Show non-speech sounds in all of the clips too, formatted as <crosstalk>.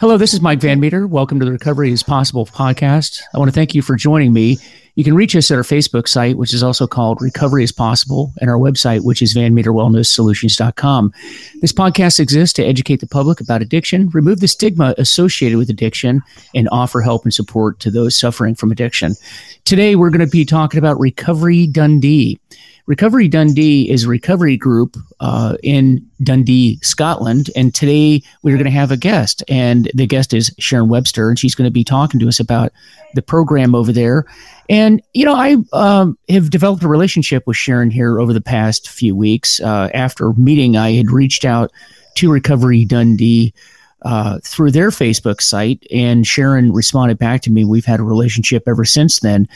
Hello, this is Mike Van Meter. Welcome to the Recovery is Possible podcast. I want to thank you for joining me. You can reach us at our Facebook site, which is also called Recovery is Possible, and our website, which is vanmeterwellnesssolutions.com. This podcast exists to educate the public about addiction, remove the stigma associated with addiction, and offer help and support to those suffering from addiction. Today, we're going to be talking about Recovery Dundee. Recovery Dundee is a recovery group uh, in Dundee, Scotland. And today we're going to have a guest, and the guest is Sharon Webster, and she's going to be talking to us about the program over there. And, you know, I um, have developed a relationship with Sharon here over the past few weeks. Uh, after meeting, I had reached out to Recovery Dundee. Uh, through their Facebook site, and Sharon responded back to me. We've had a relationship ever since then.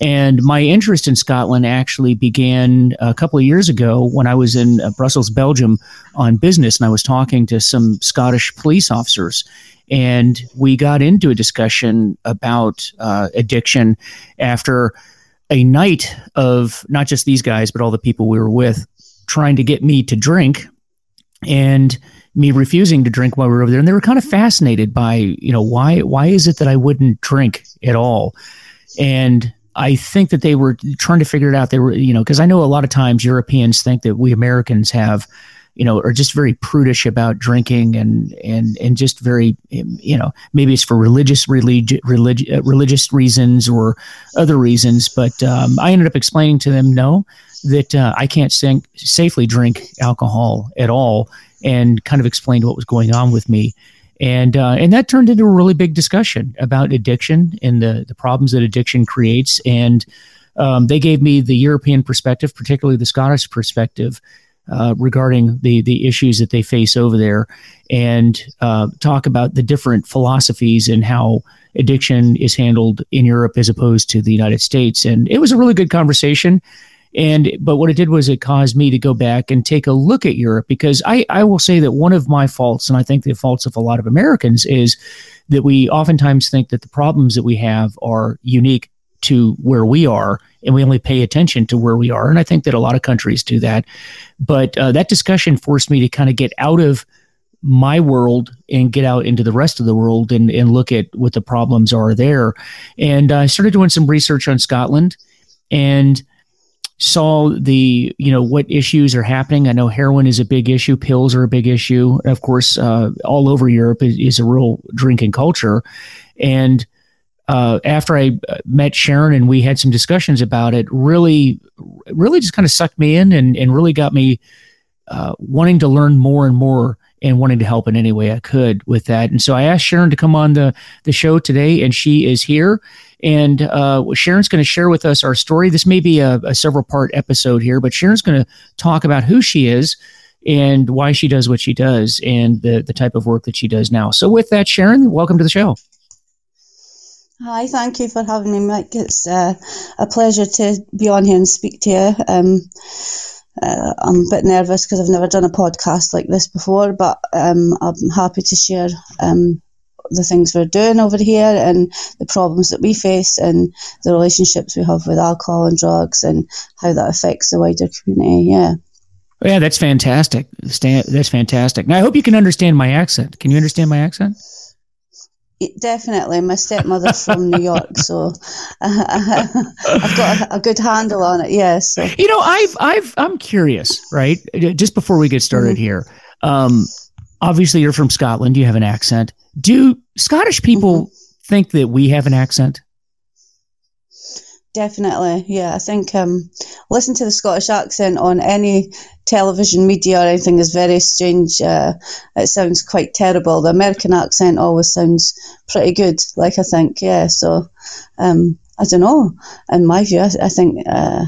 And my interest in Scotland actually began a couple of years ago when I was in uh, Brussels, Belgium on business, and I was talking to some Scottish police officers. And we got into a discussion about uh, addiction after a night of not just these guys, but all the people we were with trying to get me to drink and me refusing to drink while we were over there. And they were kind of fascinated by, you know, why why is it that I wouldn't drink at all? And I think that they were trying to figure it out. They were, you know, because I know a lot of times Europeans think that we Americans have, you know, are just very prudish about drinking and and and just very, you know, maybe it's for religious religi- religi- uh, religious reasons or other reasons. But um, I ended up explaining to them, no, that uh, I can't sing- safely drink alcohol at all, and kind of explained what was going on with me and uh, and that turned into a really big discussion about addiction and the the problems that addiction creates. And um, they gave me the European perspective, particularly the Scottish perspective. Uh, regarding the the issues that they face over there, and uh, talk about the different philosophies and how addiction is handled in Europe as opposed to the United States. And it was a really good conversation. And but what it did was it caused me to go back and take a look at Europe because I, I will say that one of my faults, and I think the faults of a lot of Americans, is that we oftentimes think that the problems that we have are unique to where we are and we only pay attention to where we are. And I think that a lot of countries do that. But uh, that discussion forced me to kind of get out of my world and get out into the rest of the world and, and look at what the problems are there. And I started doing some research on Scotland and saw the you know what issues are happening. I know heroin is a big issue, pills are a big issue. Of course, uh, all over Europe is, is, a real drinking culture. And uh, after I uh, met Sharon and we had some discussions about it, really, really just kind of sucked me in and and really got me uh, wanting to learn more and more and wanting to help in any way I could with that. And so I asked Sharon to come on the the show today, and she is here. And uh, Sharon's going to share with us our story. This may be a, a several part episode here, but Sharon's going to talk about who she is and why she does what she does and the, the type of work that she does now. So, with that, Sharon, welcome to the show. Hi, thank you for having me, Mike. It's uh, a pleasure to be on here and speak to you. Um, uh, I'm a bit nervous because I've never done a podcast like this before, but um, I'm happy to share um, the things we're doing over here and the problems that we face and the relationships we have with alcohol and drugs and how that affects the wider community. Yeah. Yeah, that's fantastic. That's fantastic. Now, I hope you can understand my accent. Can you understand my accent? Definitely, my stepmother's from New York, so uh, <laughs> I've got a, a, good handle on it. Yes. So. You know, I've, I've, I'm curious, right? Just before we get started mm-hmm. here, um, obviously you're from Scotland. You have an accent. Do Scottish people mm-hmm. think that we have an accent? Definitely, yeah. I think um, listen to the Scottish accent on any television media or anything is very strange. Uh, it sounds quite terrible. The American accent always sounds pretty good. Like I think, yeah. So um, I don't know. In my view, I, I think uh,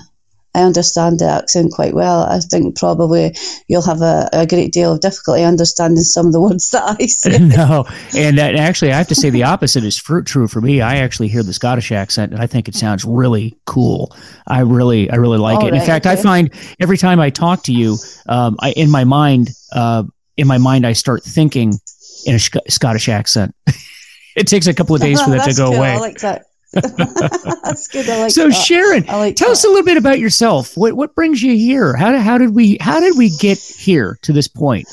I understand the accent quite well. I think probably you'll have a, a great deal of difficulty understanding some of the <laughs> words that I <laughs> say. no, and actually, I have to say the opposite is true for me. I actually hear the Scottish accent, and I think it sounds really cool. I really, I really like All it. Right, in fact, okay. I find every time I talk to you, um, I in my mind, uh, in my mind, I start thinking in a Scottish accent. <laughs> it takes a couple of days for that to go cool. away. I like that. <laughs> That's good. I like so that. Sharon, like tell that. us a little bit about yourself. What what brings you here? How did how did we how did we get here to this point?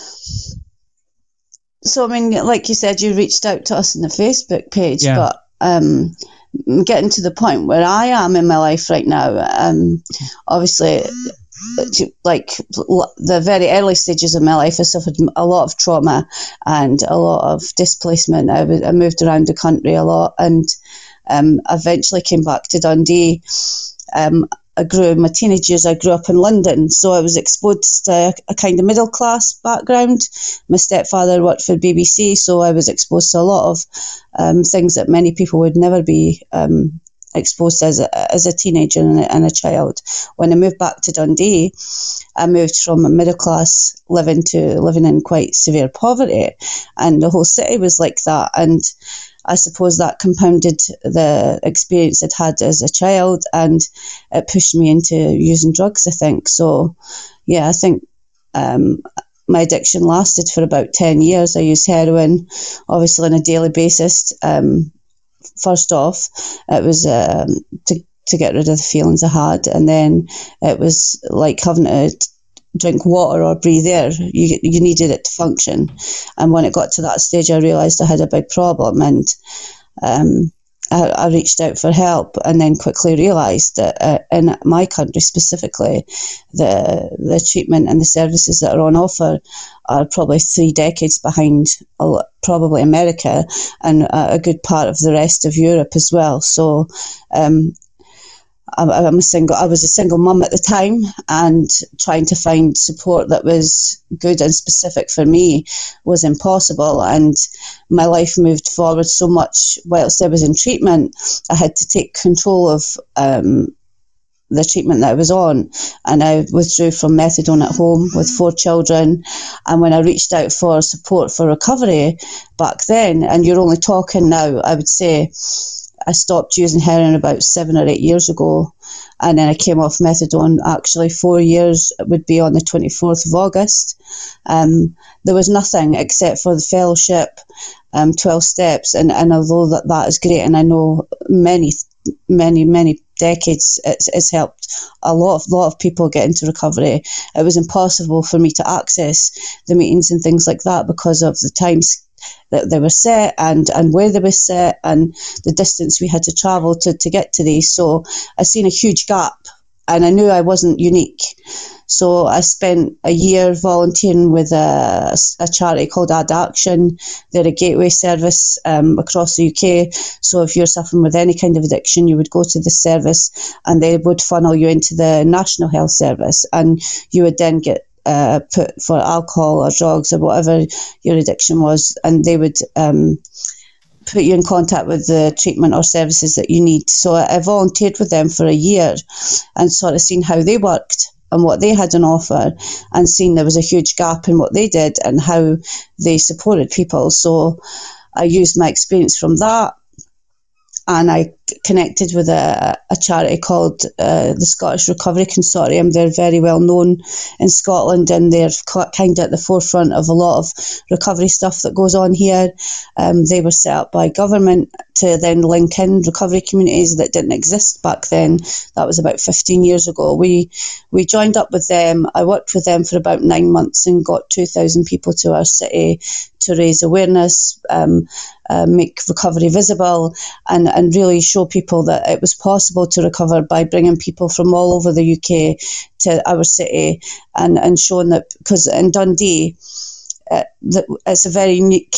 so I mean, like you said, you reached out to us in the Facebook page, yeah. but um, getting to the point where I am in my life right now, um, obviously, like the very early stages of my life, I suffered a lot of trauma and a lot of displacement. I, I moved around the country a lot and um, eventually came back to Dundee. Um, I grew my teenage years. I grew up in London, so I was exposed to a, a kind of middle class background. My stepfather worked for BBC, so I was exposed to a lot of um, things that many people would never be um, exposed as a, as a teenager and a, and a, child. When I moved back to Dundee, I moved from a middle class living to living in quite severe poverty, and the whole city was like that. And I suppose that compounded the experience I'd had as a child and it pushed me into using drugs, I think. So, yeah, I think um, my addiction lasted for about 10 years. I used heroin, obviously, on a daily basis. Um, first off, it was um, to, to get rid of the feelings I had, and then it was like having to drink water or breathe air. You, you needed it to function. And when it got to that stage, I realised I had a big problem and um, I, I, reached out for help and then quickly realised that uh, in my country specifically, the, the treatment and the services that are on offer are probably three decades behind probably America and a good part of the rest of Europe as well. So um, I'm a single. I was a single mum at the time, and trying to find support that was good and specific for me was impossible. And my life moved forward so much whilst I was in treatment. I had to take control of um, the treatment that I was on, and I withdrew from methadone at home with four children. And when I reached out for support for recovery back then, and you're only talking now, I would say I stopped using heroin about seven or eight years ago, and then I came off methadone. Actually, four years it would be on the 24th of August. Um, there was nothing except for the fellowship, um, 12 steps, and, and although that, that is great, and I know many, many, many decades it's, it's helped a lot of lot of people get into recovery. It was impossible for me to access the meetings and things like that because of the times that they were set and, and where they were set and the distance we had to travel to, to get to these. So I seen a huge gap and I knew I wasn't unique. So I spent a year volunteering with a, a charity called Addaction. They're a gateway service um, across the UK. So if you're suffering with any kind of addiction, you would go to the service and they would funnel you into the National Health Service and you would then get uh, put for alcohol or drugs or whatever your addiction was, and they would um, put you in contact with the treatment or services that you need. So I volunteered with them for a year and sort of seen how they worked and what they had on offer and seen there was a huge gap in what they did and how they supported people. So I used my experience from that and I connected with a, a charity called uh, the Scottish Recovery Consortium. They're very well known in Scotland and they're kind of at the forefront of a lot of recovery stuff that goes on here. Um, they were set up by government to then link in recovery communities that didn't exist back then. That was about 15 years ago. We we joined up with them. I worked with them for about nine months and got 2,000 people to our city to raise awareness, um, uh, make recovery visible, and, and really show people that it was possible to recover by bringing people from all over the UK to our city and, and showing that, because in Dundee, uh, that it's a very unique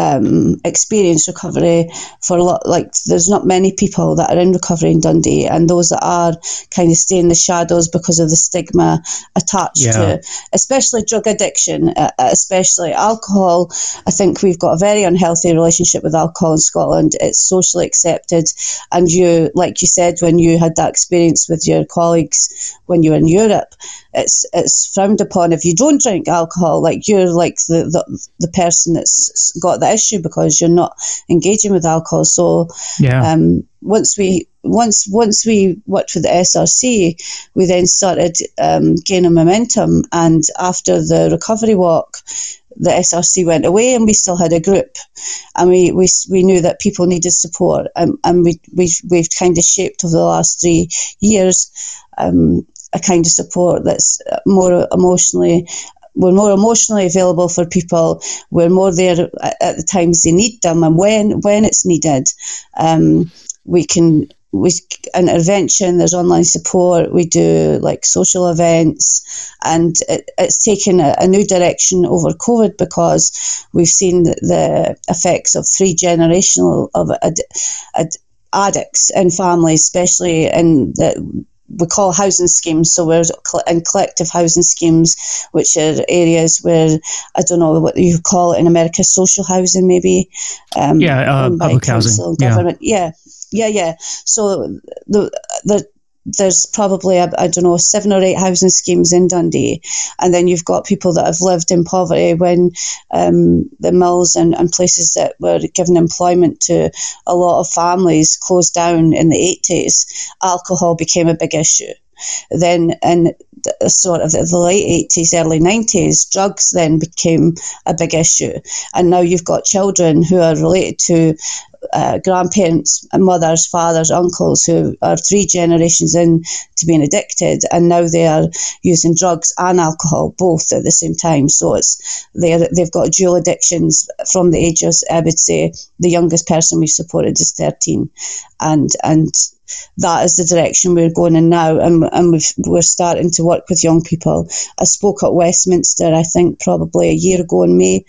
um, experience recovery for a lot. Like, there's not many people that are in recovery in Dundee, and those that are kind of stay in the shadows because of the stigma attached yeah. to, especially drug addiction, uh, especially alcohol. I think we've got a very unhealthy relationship with alcohol in Scotland. It's socially accepted, and you, like you said, when you had that experience with your colleagues when you were in Europe, it's it's frowned upon if you don't drink alcohol. Like you're like the the, the person that's got the issue because you're not engaging with alcohol. So yeah. Um, once we once once we worked with the SRC, we then started um, gaining momentum. And after the recovery walk, the SRC went away, and we still had a group, and we we, we knew that people needed support, um, and we we we've kind of shaped over the last three years. Um, a kind of support that's more emotionally we're more emotionally available for people. We're more there at, the times they need them and when when it's needed. Um, we can we intervention. There's online support. We do like social events, and it, it's taken a, a, new direction over COVID because we've seen the, the effects of three generational of ad, ad, addicts in families, especially in the we call housing schemes. So we're in collective housing schemes, which are areas where I don't know what you call it in America, social housing, maybe. Um, yeah, uh, public housing. Government. Yeah. yeah, yeah, yeah. So the the there's probably I don't know seven or eight housing schemes in Dundee, and then you've got people that have lived in poverty when um, the mills and, and places that were given employment to a lot of families closed down in the eighties. Alcohol became a big issue. Then the, sort of the late 80s, early 90s, drugs then became a big issue. And now you've got children who are related to uh, grandparents, mothers, fathers, uncles who are three generations in to being addicted, and now they are using drugs and alcohol both at the same time. So it's they they've got dual addictions from the ages. I would say the youngest person we've supported is thirteen, and and that is the direction we're going in now, and, and we are starting to work with young people. I spoke at Westminster, I think probably a year ago in May,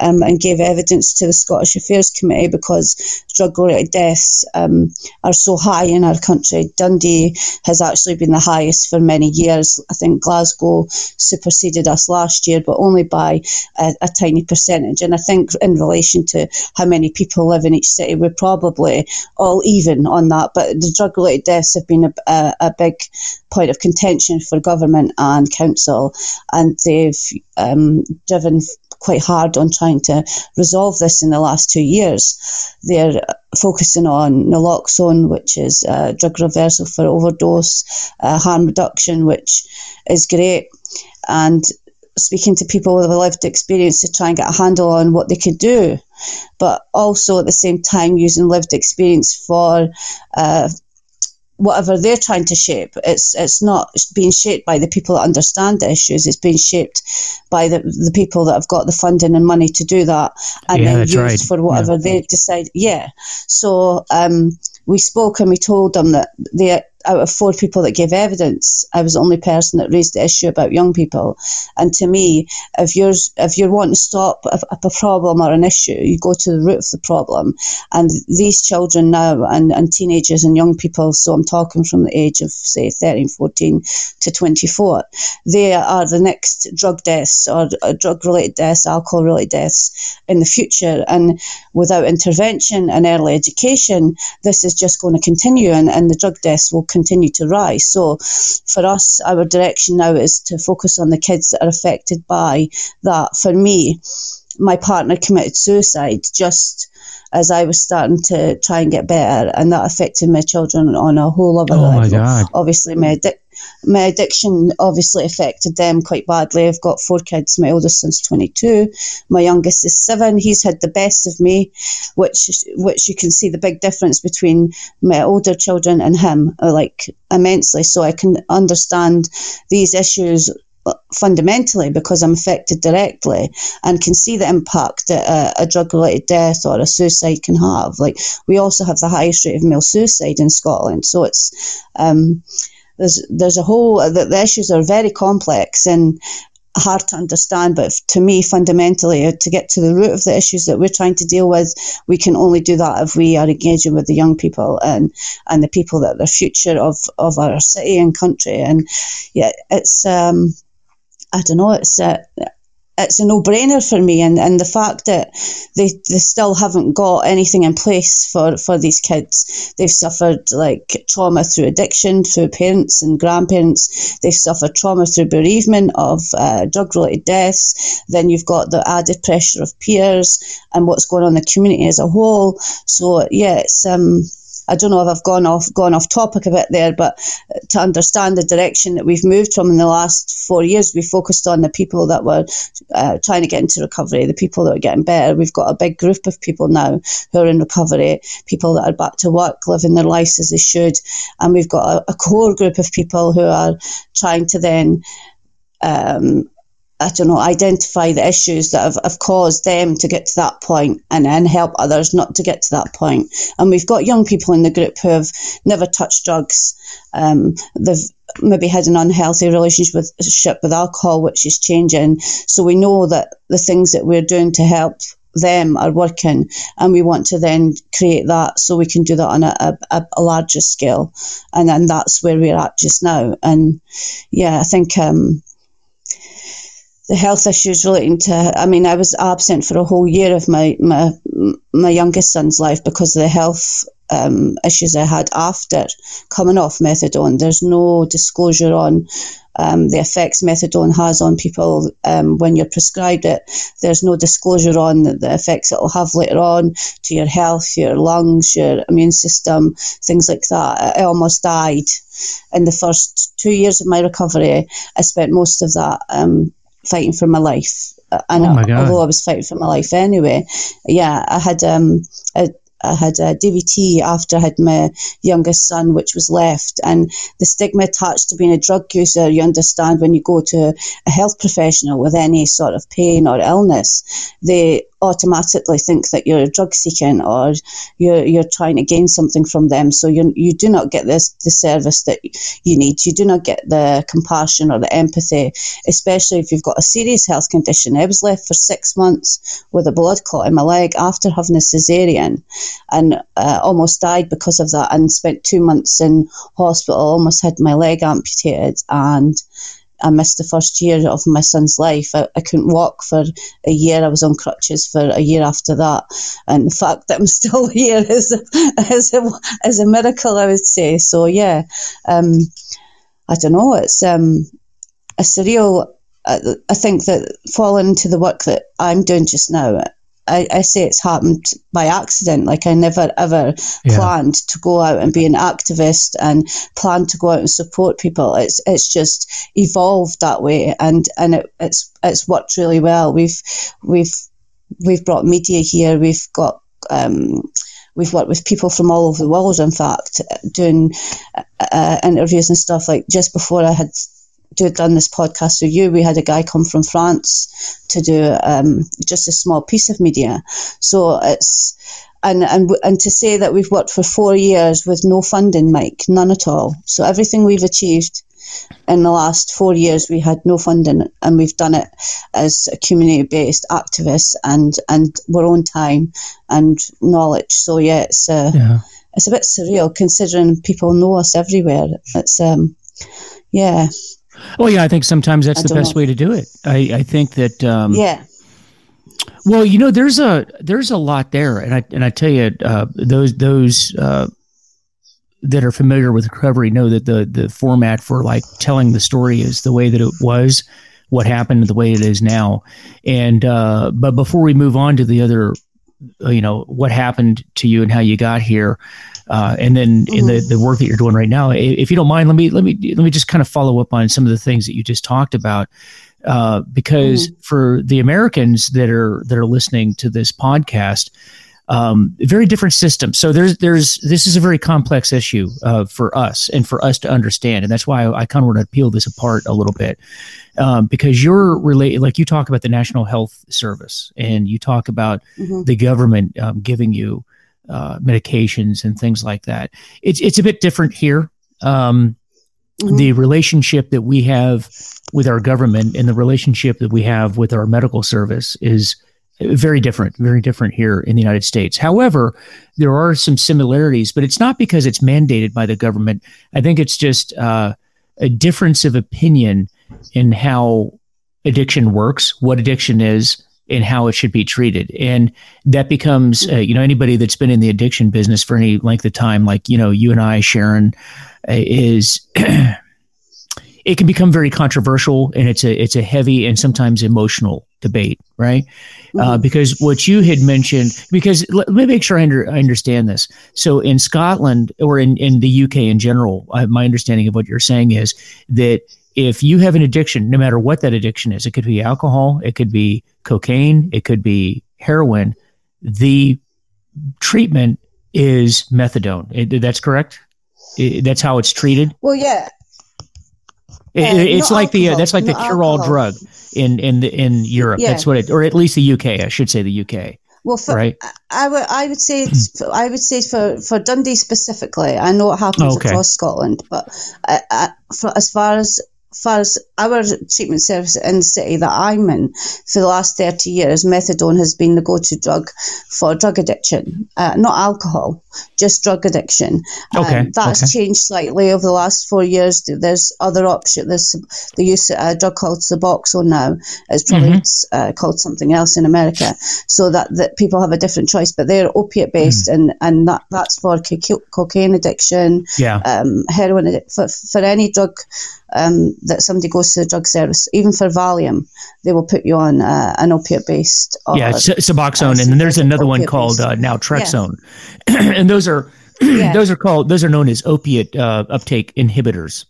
um, and gave evidence to the Scottish Affairs Committee because drug related deaths um, are so high in our country. Dundee has actually been the highest for many years. I think Glasgow superseded us last year, but only by a, a tiny percentage. And I think in relation to how many people live in each city, we're probably all even on that. But the drug related deaths have been a, a, a, big point of contention for government and council, and they've um, driven quite hard on trying to resolve this in the last two years. They're focusing on naloxone, which is drug reversal for overdose, uh, harm reduction, which is great, and speaking to people with a lived experience to try and get a handle on what they could do, but also at the same time using lived experience for uh, whatever they're trying to shape. It's it's not being shaped by the people that understand the issues. It's being shaped by the the people that have got the funding and money to do that, and yeah, then used right. for whatever yeah. they decide. Yeah. So um, we spoke and we told them that they out of four people that gave evidence, I was the only person that raised the issue about young people. And to me, if you're if you're wanting to stop a, a problem or an issue, you go to the root of the problem. And these children now and, and teenagers and young people, so I'm talking from the age of say 13, 14 to 24, they are the next drug deaths or drug related deaths, alcohol related deaths in the future. And without intervention and early education, this is just going to continue and, and the drug deaths will continue to rise. So for us, our direction now is to focus on the kids that are affected by that. For me, my partner committed suicide just as I was starting to try and get better, and that affected my children on a whole other oh level. Obviously, my addiction my addiction obviously affected them quite badly. I've got four kids. My oldest son's 22. My youngest is seven. He's had the best of me, which which you can see the big difference between my older children and him, uh, like immensely. So I can understand these issues uh, fundamentally because I'm affected directly and can see the impact that a, a drug related death or a suicide can have. Like, we also have the highest rate of male suicide in Scotland. So it's, um, there's there's a whole the, the issues are very complex and hard to understand, but to me, fundamentally, uh, to get to the root of the issues that we're trying to deal with, we can only do that if we are engaging with the young people and and the people that are the future of of our city and country. And yeah, it's um, I don't know, it's uh, it's a no-brainer for me and, and the fact that they, they still haven't got anything in place for, for these kids. They've suffered like trauma through addiction through parents and grandparents. They've suffered trauma through bereavement of uh, drug-related deaths. Then you've got the added pressure of peers and what's going on in the community as a whole. So yeah it's um I don't know if I've gone off gone off topic a bit there, but to understand the direction that we've moved from in the last four years, we focused on the people that were uh, trying to get into recovery, the people that are getting better. We've got a big group of people now who are in recovery, people that are back to work, living their lives as they should, and we've got a, a core group of people who are trying to then um, I don't know, identify the issues that have, have caused them to get to that point and then help others not to get to that point. And we've got young people in the group who have never touched drugs. Um, they've maybe had an unhealthy relationship with, with alcohol, which is changing. So we know that the things that we're doing to help them are working and we want to then create that so we can do that on a, a, a larger scale and then that's where we're at just now and yeah i think um, the health issues relating to I mean I was absent for a whole year of my my my youngest son's life because of the health um, issues I had after coming off methadone. There's no disclosure on um, the effects methadone has on people um, when you're prescribed it. There's no disclosure on the, the effects it will have later on to your health, your lungs, your immune system, things like that. I almost died in the first two years of my recovery. I spent most of that um, fighting for my life. And oh my although I was fighting for my life anyway, yeah, I had um, a, I had a DVT after I had my youngest son, which was left. And the stigma attached to being a drug user, you understand when you go to a health professional with any sort of pain or illness, they automatically think that you're a drug seeking or you're, you're trying to gain something from them. So you, you do not get this, the service that you need. You do not get the compassion or the empathy, especially if you've got a serious health condition. I was left for six months with a blood clot in my leg after having a cesarean and uh, almost died because of that and spent two months in hospital, almost had my leg amputated and I missed the first year of my son's life. I, I, couldn't walk for a year. I was on crutches for a year after that. And the fact that I'm <laughs> still here is, a, is, a, is a miracle, I would say. So, yeah, um, I don't know. It's um, a surreal. I, I think that falling into the work that I'm doing just now, I, I say it's happened by accident. Like I never ever yeah. planned to go out and be an activist and plan to go out and support people. It's it's just evolved that way, and and it, it's it's worked really well. We've we've we've brought media here. We've got um, we've worked with people from all over the world. In fact, doing uh, interviews and stuff. Like just before I had to have done this podcast with you, we had a guy come from France to do um, just a small piece of media. So it's and and and to say that we've worked for four years with no funding, Mike, none at all. So everything we've achieved in the last four years, we had no funding, and we've done it as a community-based activists and and our own time and knowledge. So yeah, it's uh, yeah. it's a bit surreal considering people know us everywhere. It's um, yeah. Well, yeah, I think sometimes that's I the best know. way to do it. I, I think that. Um, yeah. Well, you know, there's a there's a lot there, and I and I tell you, uh, those those uh, that are familiar with recovery know that the the format for like telling the story is the way that it was, what happened, the way it is now, and uh, but before we move on to the other, uh, you know, what happened to you and how you got here. Uh, and then mm-hmm. in the, the work that you're doing right now, if you don't mind, let me let me let me just kind of follow up on some of the things that you just talked about, uh, because mm-hmm. for the Americans that are that are listening to this podcast, um, very different systems. So there's there's this is a very complex issue uh, for us and for us to understand, and that's why I, I kind of want to peel this apart a little bit um, because you're related. Like you talk about the National Health Service, and you talk about mm-hmm. the government um, giving you uh, medications and things like that. It's it's a bit different here. Um, mm-hmm. The relationship that we have with our government and the relationship that we have with our medical service is very different, very different here in the United States. However, there are some similarities, but it's not because it's mandated by the government. I think it's just uh, a difference of opinion in how addiction works, what addiction is, and how it should be treated. And that becomes, uh, you know, anybody that's been in the addiction business for any length of time, like, you know, you and I, Sharon, uh, is. <clears throat> it can become very controversial and it's a it's a heavy and sometimes emotional debate right uh, mm-hmm. uh, because what you had mentioned because let, me make sure I, under, I, understand this so in scotland or in, in the uk in general uh, my understanding of what you're saying is that if you have an addiction, no matter what that addiction is, it could be alcohol, it could be cocaine, it could be heroin, the treatment is methadone. It, that's correct? It, that's how it's treated? Well, yeah. It, it's like alcohol, the uh, that's like the cure all drug in in the, in Europe. Yeah. That's what it, or at least the UK. I should say the UK. Well, for, right. I would I would say I would say for, for Dundee specifically. I know it happens okay. across Scotland, but uh, uh, for, as far as far as our treatment service in the city that I'm in, for the last 30 years, methadone has been the go to drug for drug addiction, uh, not alcohol, just drug addiction. Um, okay. Um, that's okay. changed slightly over the last four years. There's other options. There's the use of a drug called Suboxone now. It's probably mm-hmm. uh, called something else in America, so that, that people have a different choice, but they're opiate based, mm. and, and that, that's for cocaine addiction, yeah. um, heroin, for, for any drug um, that somebody goes to the drug service, even for Valium, they will put you on uh, an opiate based. Yeah, Suboxone, and then there's another one called uh, naltrexone, yeah. <clears throat> and those are yeah. <clears throat> those are called those are known as opiate uh, uptake inhibitors.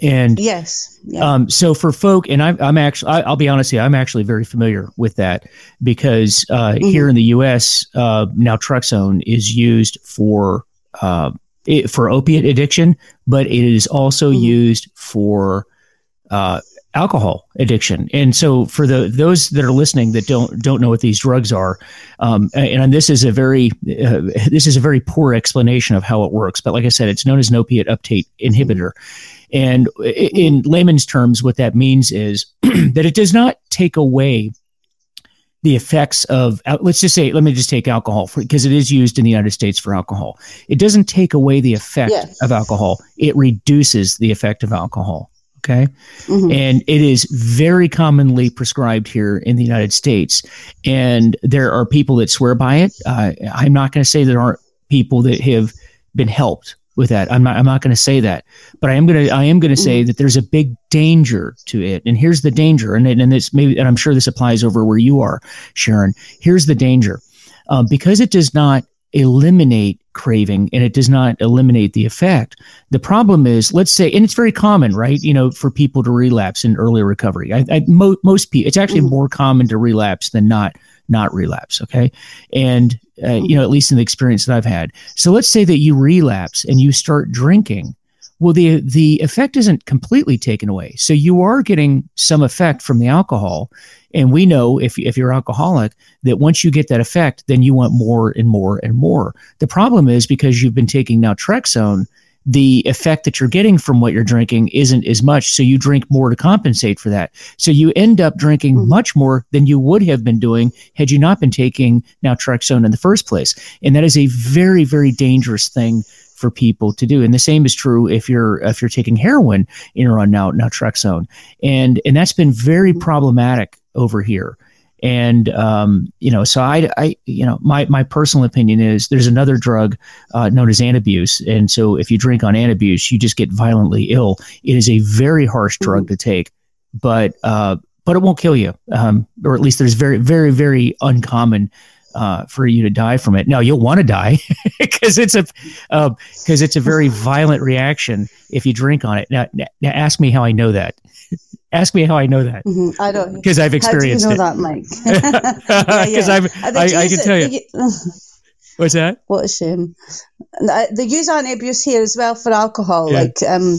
And yes, yeah. um, so for folk, and I'm, I'm actually, I, will be honest here, I'm actually very familiar with that because uh, mm-hmm. here in the U.S., uh, naltrexone is used for uh, it, for opiate addiction, but it is also mm-hmm. used for uh, alcohol addiction. And so, for the those that are listening that don't don't know what these drugs are, um, and this is a very uh, this is a very poor explanation of how it works. But like I said, it's known as an opiate uptake inhibitor. And in layman's terms, what that means is <clears throat> that it does not take away the effects of let's just say let me just take alcohol because it is used in the united states for alcohol it doesn't take away the effect yes. of alcohol it reduces the effect of alcohol okay mm-hmm. and it is very commonly prescribed here in the united states and there are people that swear by it uh, i'm not going to say there aren't people that have been helped with that. I'm not I'm not going to say that, but I am going to I am going to say mm-hmm. that there's a big danger to it. And here's the danger, and and this maybe and I'm sure this applies over where you are, Sharon. Here's the danger, um, because it does not eliminate craving and it does not eliminate the effect. The problem is, let's say, and it's very common, right? You know, for people to relapse in early recovery. I, I mo- most people, it's actually mm-hmm. more common to relapse than not not relapse. Okay. And, uh, you know, at least in the experience that I've had. So let's say that you relapse and you start drinking. Well, the, the effect isn't completely taken away. So you are getting some effect from the alcohol. And we know if, if you're alcoholic that once you get that effect, then you want more and more and more. The problem is because you've been taking naltrexone, the effect that you're getting from what you're drinking isn't as much. So you drink more to compensate for that. So you end up drinking mm-hmm. much more than you would have been doing had you not been taking naltrexone in the first place. And that is a very, very dangerous thing for people to do. And the same is true if you're if you're taking heroin in or on now naltrexone. And and that's been very mm-hmm. problematic over here. And um, you know, so I, I, you know, my my personal opinion is there's another drug uh, known as antabuse, and so if you drink on antabuse, you just get violently ill. It is a very harsh drug to take, but uh, but it won't kill you, um, or at least there's very very very uncommon uh, for you to die from it. No, you'll want to die <laughs> because it's a because uh, it's a very violent reaction if you drink on it. Now, now ask me how I know that. <laughs> Ask me how I know that. Mm-hmm. I don't <laughs> because I've experienced how do you know it. that, Mike? Because yeah, yeah. I've I, I, can tell you. What's that? What a shame. They use antabuse here as well for alcohol. Yeah. Like um,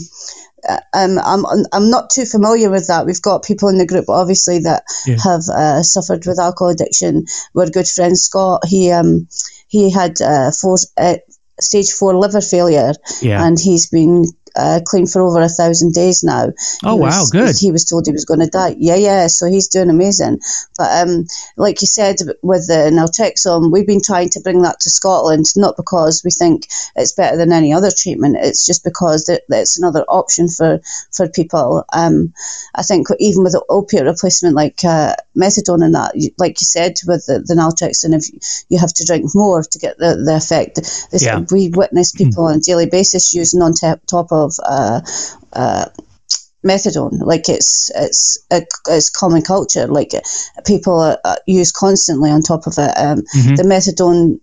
uh, um, I'm I'm not too familiar with that. We've got people in the group, obviously, that yeah. have uh, suffered with alcohol addiction. We're good friends. Scott, he um, he had uh, four, uh, stage four liver failure, yeah. and he's been uh, clean for over a thousand days now. Oh was, wow, good. He was told he was going to die. Yeah, yeah. So he's doing amazing. But um, like you said with the naltrexone, we've been trying to bring that to Scotland, not because we think it's better than any other treatment. It's just because it's another option for for people. Um, I think even with the opiate replacement like uh, methadone and that, like you said with the, the naltrexone, if you have to drink more to get the, the effect, this, yeah. we witness people on a daily basis using on top of of uh, uh, methadone. Like it's it's it's common culture. Like people are, use constantly on top of it. Um, mm-hmm. The methadone.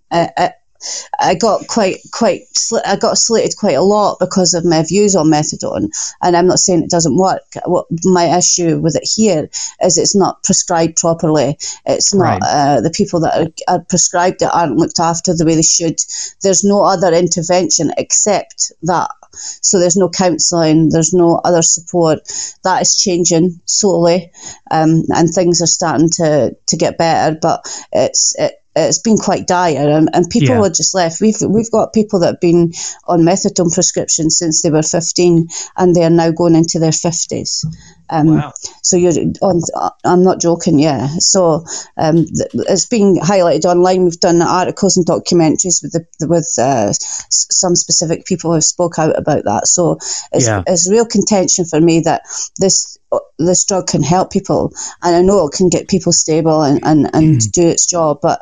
I got quite quite I got slated quite a lot because of my views on methadone, and I'm not saying it doesn't work. What my issue with it here is it's not prescribed properly. It's not right. uh, the people that are, are prescribed it aren't looked after the way they should. There's no other intervention except that so there's no counselling, there's no other support. That is changing slowly, um, and things are starting to, to get better. But it's it, it's been quite dire, and, and people yeah. are just left. We've we've got people that have been on methadone prescriptions since they were 15, and they are now going into their 50s. Um, wow. So you're on. I'm not joking. Yeah. So um, it's being highlighted online. We've done articles and documentaries with the, with uh, some specific people who have spoke out about that. So it's, yeah. it's real contention for me that this this drug can help people, and I know it can get people stable and and, and mm. do its job, but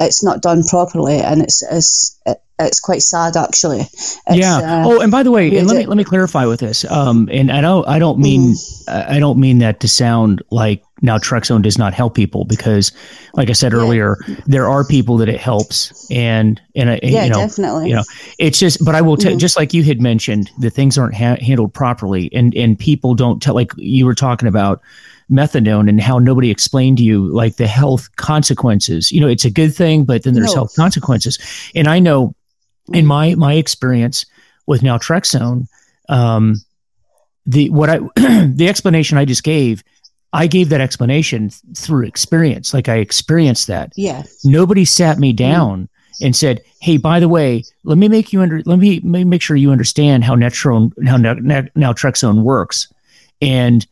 it's not done properly, and it's it's it's quite sad actually. It's, yeah. Uh, oh, and by the way, and let me let me clarify with this. Um, and I don't I don't mean mm. I don't mean that to sound like naltrexone does not help people because, like I said yeah. earlier, there are people that it helps, and and, uh, yeah, you know, definitely. You know, it's just. But I will tell, mm. just like you had mentioned, the things aren't ha- handled properly, and and people don't tell. Like you were talking about methadone and how nobody explained to you like the health consequences. You know, it's a good thing, but then there's no. health consequences. And I know in my my experience with naltrexone, um, the what I <clears throat> the explanation I just gave, I gave that explanation through experience. Like I experienced that. Yeah. Nobody sat me down mm-hmm. and said, "Hey, by the way, let me make you under let me, let me make sure you understand how netrone how naltrexone works, and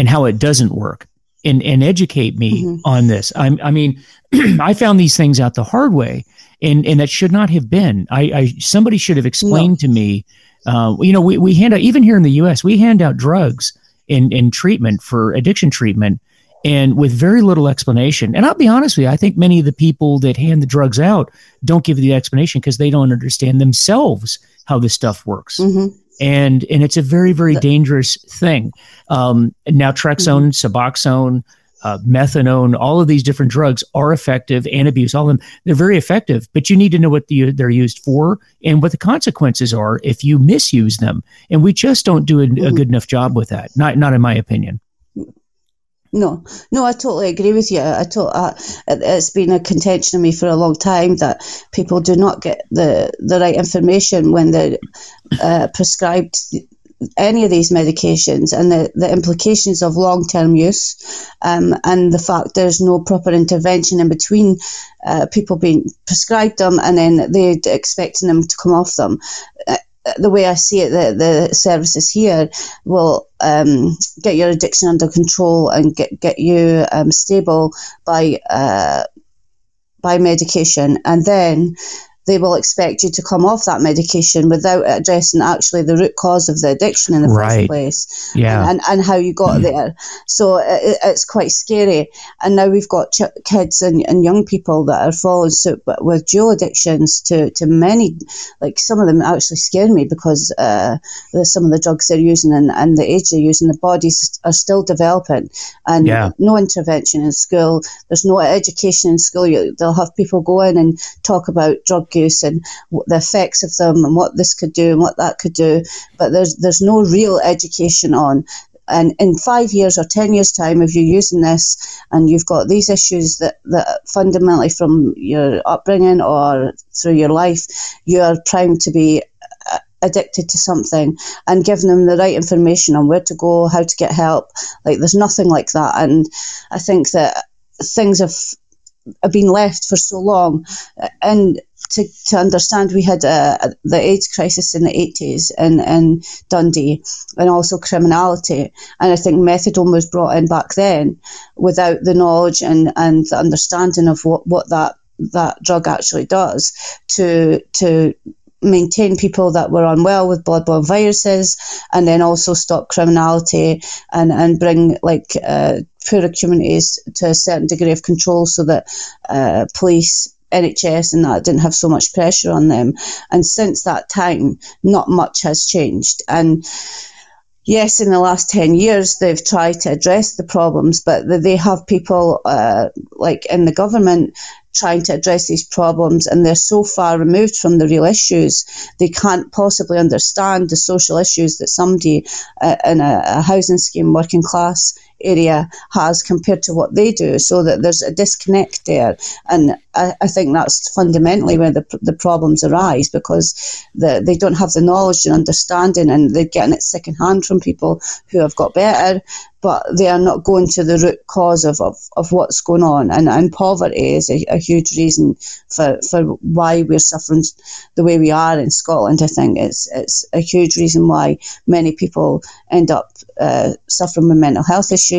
and how it doesn't work." And, and educate me mm-hmm. on this. I'm, I mean, <clears throat> I found these things out the hard way, and and that should not have been. I, I somebody should have explained no. to me. Uh, you know, we, we hand out even here in the U.S. we hand out drugs in in treatment for addiction treatment, and with very little explanation. And I'll be honest with you, I think many of the people that hand the drugs out don't give the explanation because they don't understand themselves how this stuff works. Mm-hmm and and it's a very very dangerous thing. Um, naltrexone, mm-hmm. Suboxone, uh, methadone, all of these different drugs are effective and abuse. All of them, they're very effective, but you need to know what the, they're used for and what the consequences are if you misuse them. And we just don't do a, a mm-hmm. good enough job with that. Not, not in my opinion. No, no, I totally agree with you. I to, uh, it's been a contention of me for a long time that people do not get the, the right information when they're uh, prescribed any of these medications and the, the implications of long term use um, and the fact there's no proper intervention in between uh, people being prescribed them and then they're expecting them to come off them. The way I see it, the, the services here will um, get your addiction under control and get get you um, stable by uh, by medication, and then they will expect you to come off that medication without addressing actually the root cause of the addiction in the right. first place yeah. and, and, how you got mm. there. So it, it's quite scary. And now we've got ch- kids and, and young people that are following suit with dual addictions to, to many, like some of them actually scare me because uh, some of the drugs they're using and, and the age they're using, the bodies are still developing and yeah. no intervention in school. There's no education in school. You, they'll have people go in and talk about drug use and the effects of them and what this could do and what that could do. But there's there's no real education on. And in five years or ten years' time, if you're using this and you've got these issues that, that fundamentally from your upbringing or through your life, you are primed to be uh, addicted to something and giving them the right information on where to go, how to get help. Like there's nothing like that. And I think that things have, have been left for so long. And to, to understand we had uh, the AIDS crisis in the 80s in, in Dundee and also criminality. And I think methadone was brought in back then without the knowledge and, and the understanding of what, what that, that drug actually does to, to maintain people that were unwell with bloodborne viruses and then also stop criminality and, and bring like uh, poorer communities to a certain degree of control so that uh, police NHS and that didn't have so much pressure on them. And since that time, not much has changed. And yes, in the last 10 years, they've tried to address the problems, but they have people uh, like in the government trying to address these problems and they're so far removed from the real issues, they can't possibly understand the social issues that somebody uh, in a, a housing scheme, working class area has compared to what they do, so that there's a disconnect there. And I, I think that's fundamentally where the, the problems arise because the, they don't have the knowledge and understanding, and they're getting it secondhand from people who have got better, but they are not going to the root cause of, of, of what's going on. And, and poverty is a, a huge reason for, for why we're suffering the way we are in Scotland. I think it's, it's a huge reason why many people end up uh, suffering with mental health issues,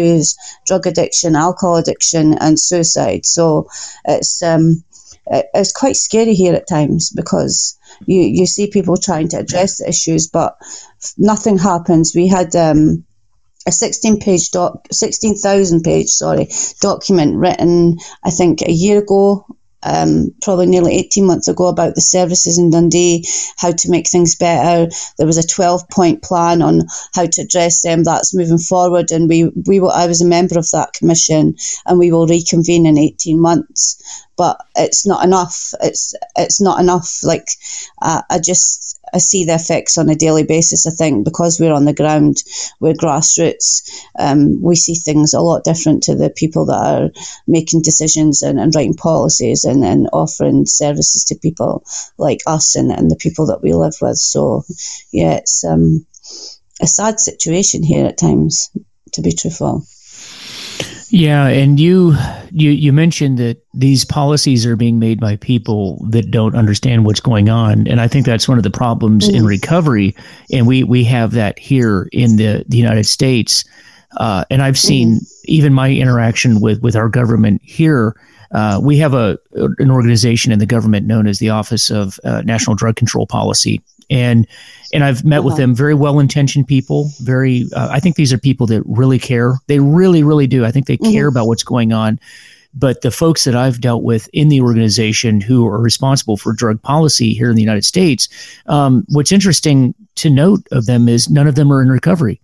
drug addiction, alcohol addiction, and suicide. So it's um, it's quite scary here at times because you, you see people trying to address the issues, but nothing happens. We had um, a 16 page doc, 16,000 page, sorry, document written, I think a year ago um, probably nearly 18 months ago about the services in Dundee, how to make things better. There was a 12 point plan on how to address them. That's moving forward, and we, we will, I was a member of that commission, and we will reconvene in 18 months. But it's not enough. It's it's not enough. Like uh, I just I see the effects on a daily basis. I think because we're on the ground, we're grassroots, um, we see things a lot different to the people that are making decisions and, and writing policies and, and offering services to people like us and, and the people that we live with. So, yeah, it's um, a sad situation here at times, to be truthful. Yeah, and you you you mentioned that these policies are being made by people that don't understand what's going on, and I think that's one of the problems mm-hmm. in recovery, and we we have that here in the the United States, uh, and I've seen mm-hmm. even my interaction with with our government here. Uh, we have a an organization in the government known as the Office of uh, National Drug Control Policy, and and I've met uh-huh. with them very well intentioned people. Very, uh, I think these are people that really care. They really, really do. I think they care mm-hmm. about what's going on. But the folks that I've dealt with in the organization who are responsible for drug policy here in the United States, um, what's interesting to note of them is none of them are in recovery,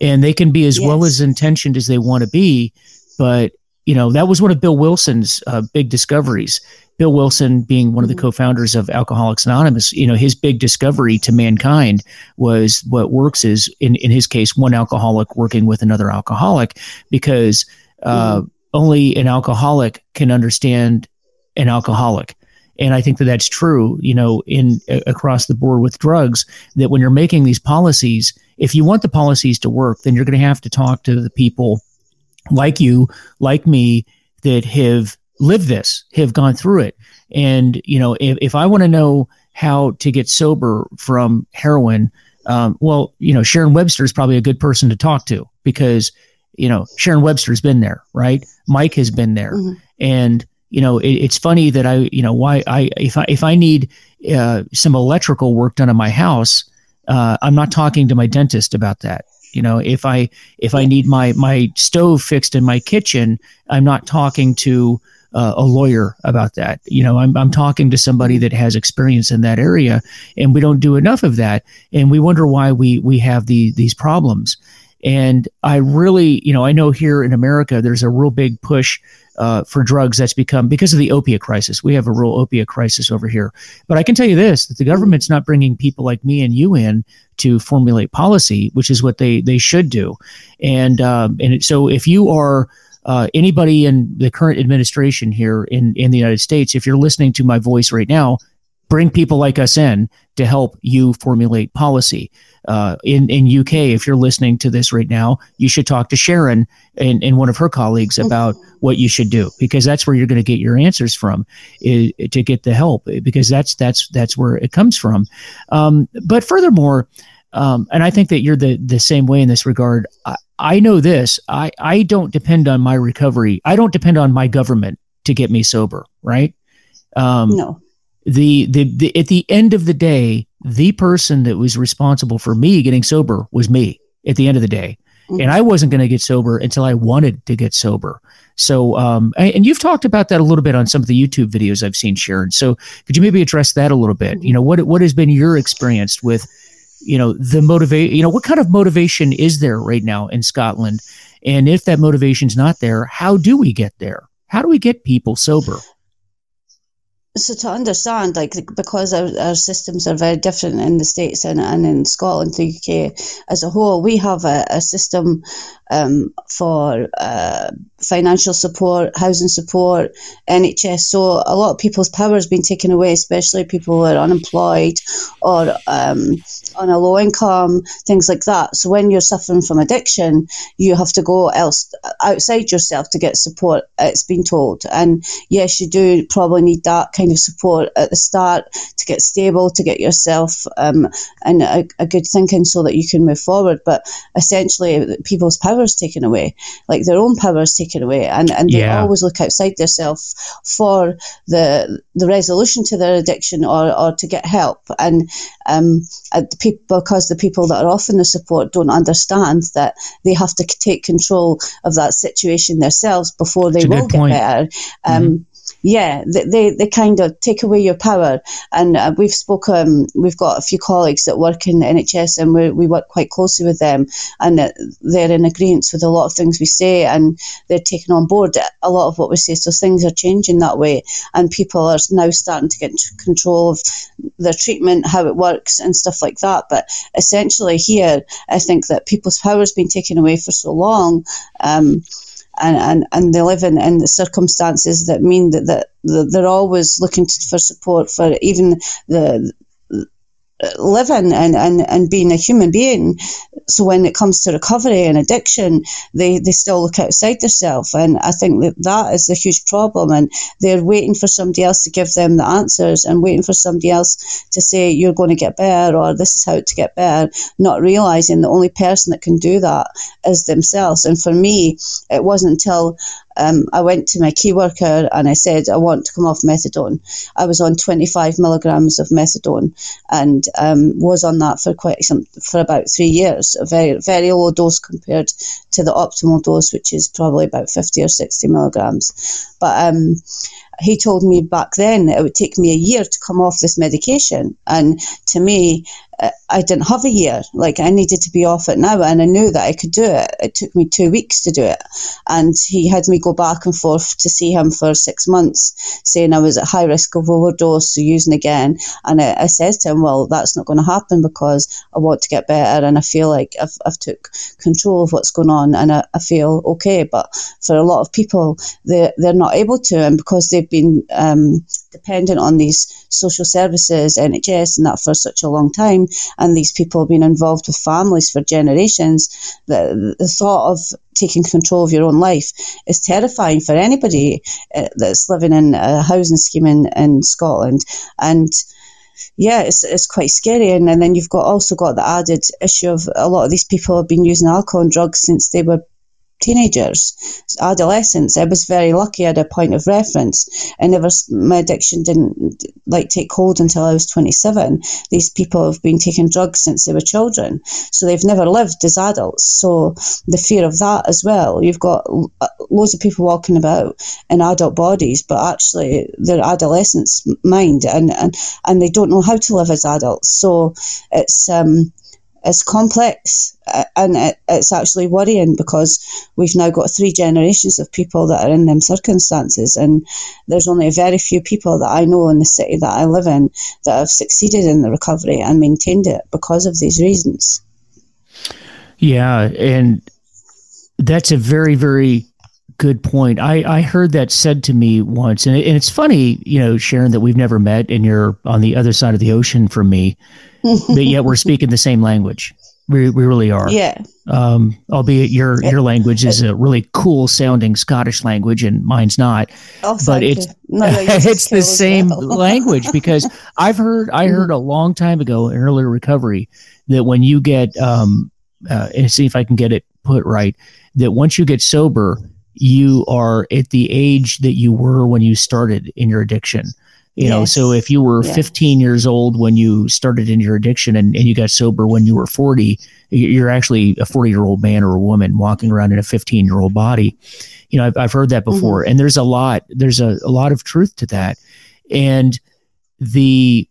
and they can be as yes. well as intentioned as they want to be, but you know that was one of Bill Wilson's uh, big discoveries Bill Wilson, being one of the mm-hmm. co-founders of Alcoholics Anonymous, you know, his big discovery to mankind was what works is, in in his case, one alcoholic working with another alcoholic, because uh, mm. only an alcoholic can understand an alcoholic. And I think that that's true, you know, in uh, across the board with drugs. That when you're making these policies, if you want the policies to work, then you're going to have to talk to the people like you, like me, that have lived this, have gone through it. And, you know, if, if I want to know how to get sober from heroin, um, well, you know, Sharon Webster is probably a good person to talk to because, you know, Sharon Webster's been there, right? Mike has been there. Mm-hmm. And, you know, it, it's funny that I, you know, why I, if I, if I need uh, some electrical work done in my house, uh, I'm not talking to my dentist about that. You know, if I if I need my my stove fixed in my kitchen, I'm not talking to uh, a lawyer about that. You know, I'm, I'm talking to somebody that has experience in that area, and we don't do enough of that, and we wonder why we we have the these problems. And I really, you know, I know here in America, there's a real big push uh, for drugs that's become because of the opiate crisis. We have a real opiate crisis over here. But I can tell you this: that the government's not bringing people like me and you in to formulate policy, which is what they they should do. And um, and so if you are uh, anybody in the current administration here in, in the United States, if you're listening to my voice right now, bring people like us in to help you formulate policy. Uh, in in UK, if you're listening to this right now, you should talk to Sharon and, and one of her colleagues about what you should do because that's where you're going to get your answers from is, to get the help because that's that's that's where it comes from. Um, but furthermore, um, and I think that you're the the same way in this regard. I, I know this. I, I don't depend on my recovery. I don't depend on my government to get me sober, right? Um, no. The, the, the, at the end of the day, the person that was responsible for me getting sober was me at the end of the day. Mm-hmm. And I wasn't going to get sober until I wanted to get sober. So, um, and you've talked about that a little bit on some of the YouTube videos I've seen, Sharon. So, could you maybe address that a little bit? Mm-hmm. You know, what what has been your experience with you know the motivate you know what kind of motivation is there right now in Scotland? And if that motivation's not there how do we get there? How do we get people sober? So to understand, like because our, our systems are very different in the states and, and in Scotland, the UK as a whole, we have a, a system um, for uh, financial support, housing support, NHS. So a lot of people's power has been taken away, especially people who are unemployed or um, on a low income, things like that. So when you're suffering from addiction, you have to go else outside yourself to get support. It's been told, and yes, you do probably need that kind of support at the start to get stable, to get yourself um, in a, a good thinking, so that you can move forward. But essentially, people's power is taken away, like their own power is taken away, and and they yeah. always look outside themselves for the the resolution to their addiction or or to get help, and um, the people because the people that are offering the support don't understand that they have to take control of that situation themselves before they will get better. Um, mm-hmm yeah, they, they kind of take away your power. And uh, we've spoken, we've got a few colleagues that work in the NHS and we, we work quite closely with them. And uh, they're in agreement with a lot of things we say and they're taking on board a lot of what we say. So things are changing that way. And people are now starting to get control of their treatment, how it works, and stuff like that. But essentially, here, I think that people's power has been taken away for so long. Um, and, and, and they live in, in the circumstances that mean that, that they're always looking to, for support for even the living and, and, and being a human being. So when it comes to recovery and addiction, they, they still look outside themselves. And I think that that is a huge problem. And they're waiting for somebody else to give them the answers and waiting for somebody else to say, you're going to get better or this is how to get better, not realizing the only person that can do that is themselves. And for me, it wasn't until um, I went to my key worker and I said, I want to come off methadone. I was on 25 milligrams of methadone and um, was on that for quite some, for about three years, a very, very low dose compared to the optimal dose, which is probably about 50 or 60 milligrams. But um, he told me back then it would take me a year to come off this medication. And to me, uh, I didn't have a year. Like I needed to be off it now, and I knew that I could do it. It took me two weeks to do it, and he had me go back and forth to see him for six months, saying I was at high risk of overdose, so using again. And I, I said to him, "Well, that's not going to happen because I want to get better, and I feel like I've, I've took control of what's going on, and I, I feel okay." But for a lot of people, they they're not able to, and because they've been um, dependent on these social services, NHS, and that for such a long time, and these people have been involved with families for generations, the, the thought of taking control of your own life is terrifying for anybody uh, that's living in a housing scheme in, in Scotland. And yeah, it's, it's quite scary. And, and then you've got also got the added issue of a lot of these people have been using alcohol and drugs since they were teenagers, adolescents. I was very lucky I had a point of reference. I never, my addiction didn't like take hold until I was 27. These people have been taking drugs since they were children, so they've never lived as adults. So the fear of that as well. You've got uh, loads of people walking about in adult bodies, but actually they're adolescents' mind, and and and they don't know how to live as adults. So it's um is complex uh, and it, it's actually worrying because we've now got three generations of people that are in them circumstances and there's only a very few people that I know in the city that I live in that have succeeded in the recovery and maintained it because of these reasons. Yeah, and that's a very, very good point. I, I heard that said to me once, and, it, and it's funny, you know, Sharon, that we've never met and you're on the other side of the ocean from me but yet we're <laughs> speaking the same language. We, we really are. Yeah. Um, albeit your your language is a really cool sounding Scottish language, and mine's not. Oh, but it's no, <laughs> it's the same well. <laughs> language because I've heard I heard a long time ago in early recovery that when you get um, uh, and see if I can get it put right that once you get sober, you are at the age that you were when you started in your addiction. You know, so if you were yeah. 15 years old when you started in your addiction and, and you got sober when you were 40, you're actually a 40 year old man or a woman walking around in a 15 year old body. You know, I've, I've heard that mm-hmm. before. Mm-hmm. And there's a lot, there's a, a lot of truth to that. And the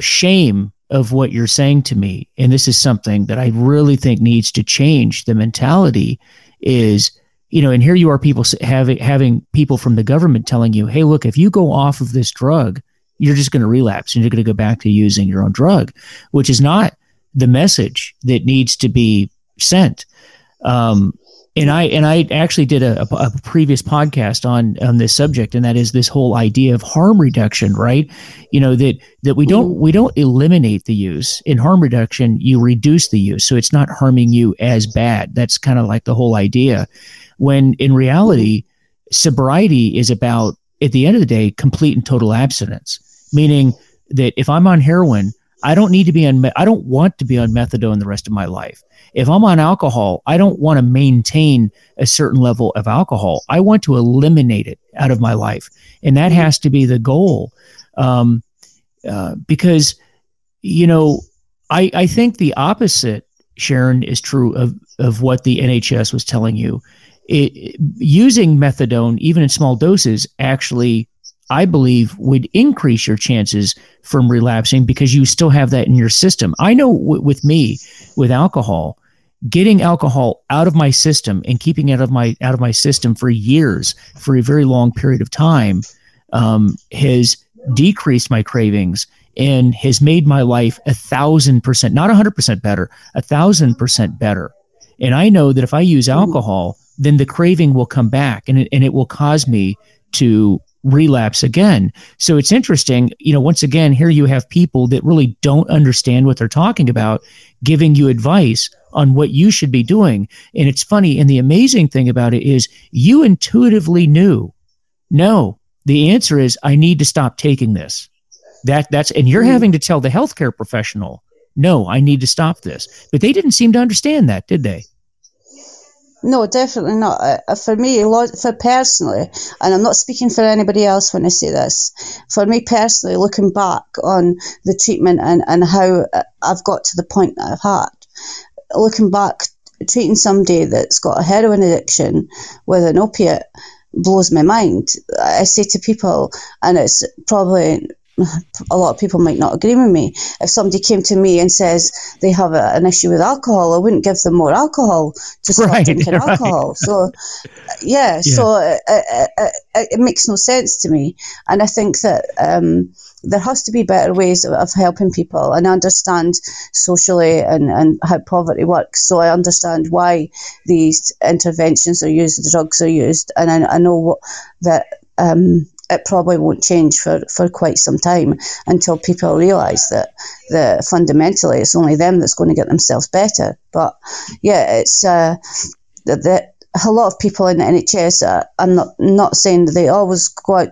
shame of what you're saying to me, and this is something that I really think needs to change the mentality, is you know, and here you are, people having having people from the government telling you, "Hey, look, if you go off of this drug, you're just going to relapse and you're going to go back to using your own drug," which is not the message that needs to be sent. Um, and I and I actually did a, a, previous podcast on on this subject, and that is this whole idea of harm reduction, right? You know that that we don't we don't eliminate the use in harm reduction, you reduce the use, so it's not harming you as bad. That's kind of like the whole idea. When in reality, sobriety is about at the end of the day complete and total abstinence, meaning that if I'm on heroin, I don't need to be on. I don't want to be on methadone the rest of my life. If I'm on alcohol, I don't want to maintain a certain level of alcohol. I want to eliminate it out of my life, and that has to be the goal. Um, uh, because you know, I I think the opposite, Sharon, is true of of what the NHS was telling you. It, using methadone, even in small doses, actually I believe would increase your chances from relapsing because you still have that in your system. I know w- with me, with alcohol, getting alcohol out of my system and keeping it out of my out of my system for years, for a very long period of time, um, has decreased my cravings and has made my life a thousand percent, not a hundred percent better, a thousand percent better. And I know that if I use alcohol, then the craving will come back and it, and it will cause me to relapse again. So it's interesting, you know, once again, here you have people that really don't understand what they're talking about giving you advice on what you should be doing. And it's funny. And the amazing thing about it is you intuitively knew, no, the answer is I need to stop taking this. That that's and you're mm. having to tell the healthcare professional, no, I need to stop this. But they didn't seem to understand that, did they? No, definitely not. Uh, for me, for personally, and I'm not speaking for anybody else when I say this, for me personally, looking back on the treatment and, and how uh, I've got to the point that I've had, looking back, treating somebody that's got a heroin addiction with an opiate blows my mind. I say to people, and it's probably a lot of people might not agree with me. If somebody came to me and says they have a, an issue with alcohol, I wouldn't give them more alcohol to start <laughs> right, drinking right. alcohol. So, uh, yeah, yeah. so it, it, it, it, makes no sense to me. And I think that um, there has to be better ways of, of, helping people. And I understand socially and, and how poverty works. So I understand why these interventions are used, the drugs are used. And I, I know what, that um, it probably won't change for, for quite some time until people realise that the fundamentally it's only them that's going to get themselves better. But yeah, it's uh, that a lot of people in the NHS, I'm not not saying that they always go out.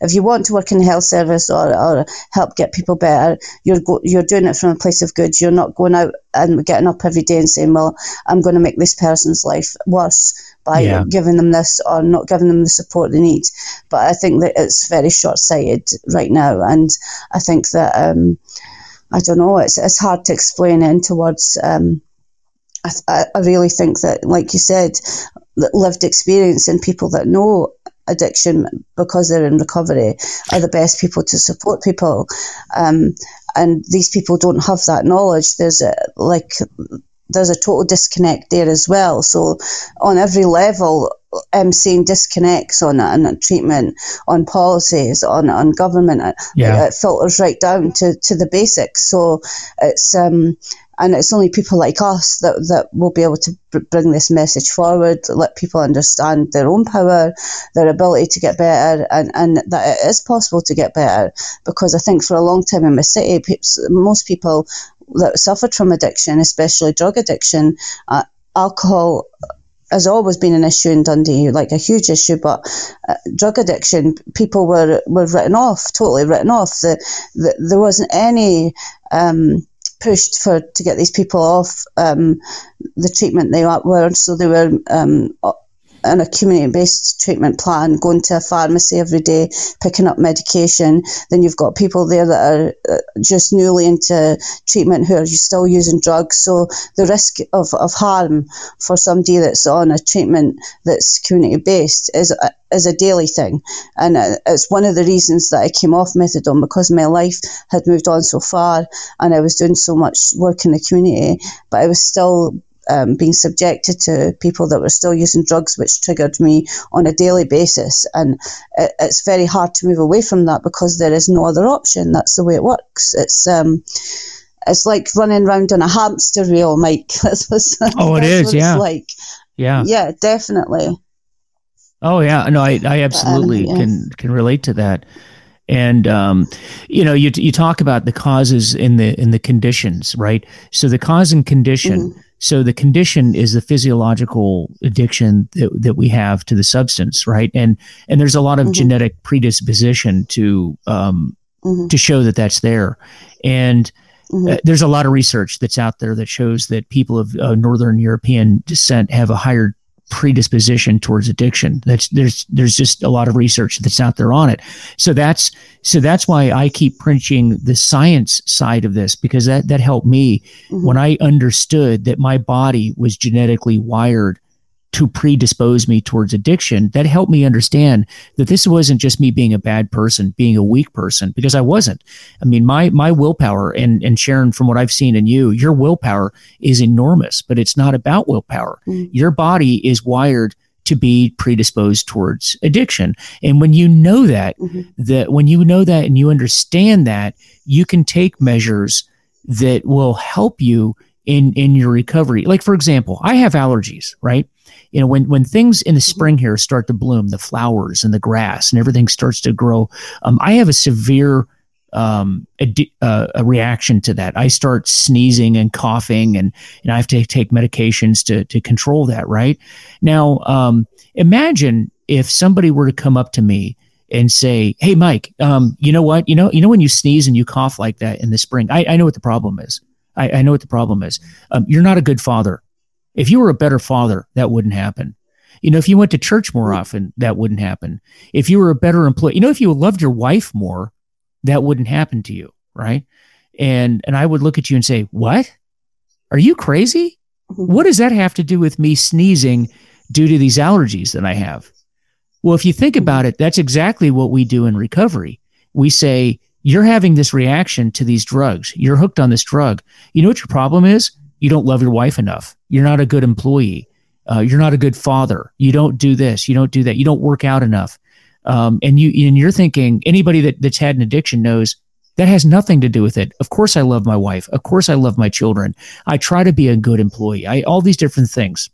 If you want to work in the health service or, or help get people better, you're go, you're doing it from a place of good. You're not going out and getting up every day and saying, "Well, I'm going to make this person's life worse." By yeah. giving them this or not giving them the support they need. But I think that it's very short sighted right now. And I think that, um, I don't know, it's, it's hard to explain in towards. Um, I, I really think that, like you said, lived experience and people that know addiction because they're in recovery are the best people to support people. Um, and these people don't have that knowledge. There's a, like there's a total disconnect there as well. So on every level, I'm seeing disconnects on, on treatment, on policies, on, on government. Yeah. It, it filters right down to, to the basics. So it's um, and it's only people like us that, that will be able to bring this message forward, let people understand their own power, their ability to get better, and, and that it is possible to get better. Because I think for a long time in my city, most people that suffered from addiction, especially drug addiction, uh, alcohol has always been an issue in Dundee, like a huge issue. But uh, drug addiction, people were were written off, totally written off. The, the there wasn't any um, pushed for to get these people off um, the treatment they were. So they were um, in a community based treatment plan, going to a pharmacy every day, picking up medication. Then you've got people there that are uh, just newly into treatment who are still using drugs. So the risk of, of harm for somebody that's on a treatment that's community based is a, is a daily thing. And uh, it's one of the reasons that I came off methadone because my life had moved on so far and I was doing so much work in the community, but I was still um, being subjected to people that were still using drugs, which triggered me on a daily basis. And it, it's very hard to move away from that because there is no other option. That's the way it works. It's um, it's like running around on a hamster wheel, Mike. <laughs> that's oh, it is. Yeah. like. Yeah. Yeah, definitely. Oh yeah, no, I, I absolutely um, yeah. can can relate to that. And um, you know, you you talk about the causes in the in the conditions, right? So the cause and condition. Mm-hmm. So the condition is the physiological addiction that, that we have to the substance, right? And and there's a lot of mm-hmm. genetic predisposition to um, mm-hmm. to show that that's there. And Mm-hmm. Uh, there's a lot of research that's out there that shows that people of uh, Northern European descent have a higher predisposition towards addiction. That's there's there's just a lot of research that's out there on it. So that's so that's why I keep preaching the science side of this because that that helped me mm-hmm. when I understood that my body was genetically wired to predispose me towards addiction, that helped me understand that this wasn't just me being a bad person, being a weak person, because I wasn't. I mean, my my willpower and and Sharon, from what I've seen in you, your willpower is enormous, but it's not about willpower. Mm-hmm. Your body is wired to be predisposed towards addiction. And when you know that, mm-hmm. that when you know that and you understand that, you can take measures that will help you in in your recovery. Like for example, I have allergies, right? You know when when things in the mm-hmm. spring here start to bloom the flowers and the grass and everything starts to grow um, i have a severe um, a, uh, a, reaction to that. I start sneezing and coughing, and, and I have to take medications to, to control that. Right now, um, imagine if somebody were to come up to me and say, "Hey, Mike, um, you know what? You know, you know when you sneeze and you cough like that in the spring. I, I know what the problem is. I, I know what the problem is. Um, you're not a good father. If you were a better father, that wouldn't happen. You know, if you went to church more often, that wouldn't happen. If you were a better employee, you know, if you loved your wife more, that wouldn't happen to you, right? And and I would look at you and say, "What? Are you crazy? Mm-hmm. What does that have to do with me sneezing due to these allergies that I have?" Well, if you think mm-hmm. about it, that's exactly what we do in recovery. We say, "You're having this reaction to these drugs. You're hooked on this drug. You know what your problem is? You don't love your wife enough. You're not a good employee. Uh, you're not a good father. You don't do this. You don't do that. You don't work out enough. Um, and you and you're thinking anybody that, that's had an addiction knows that has nothing to do with it. Of course, I love my wife. Of course, I love my children. I try to be a good employee. I all these different things.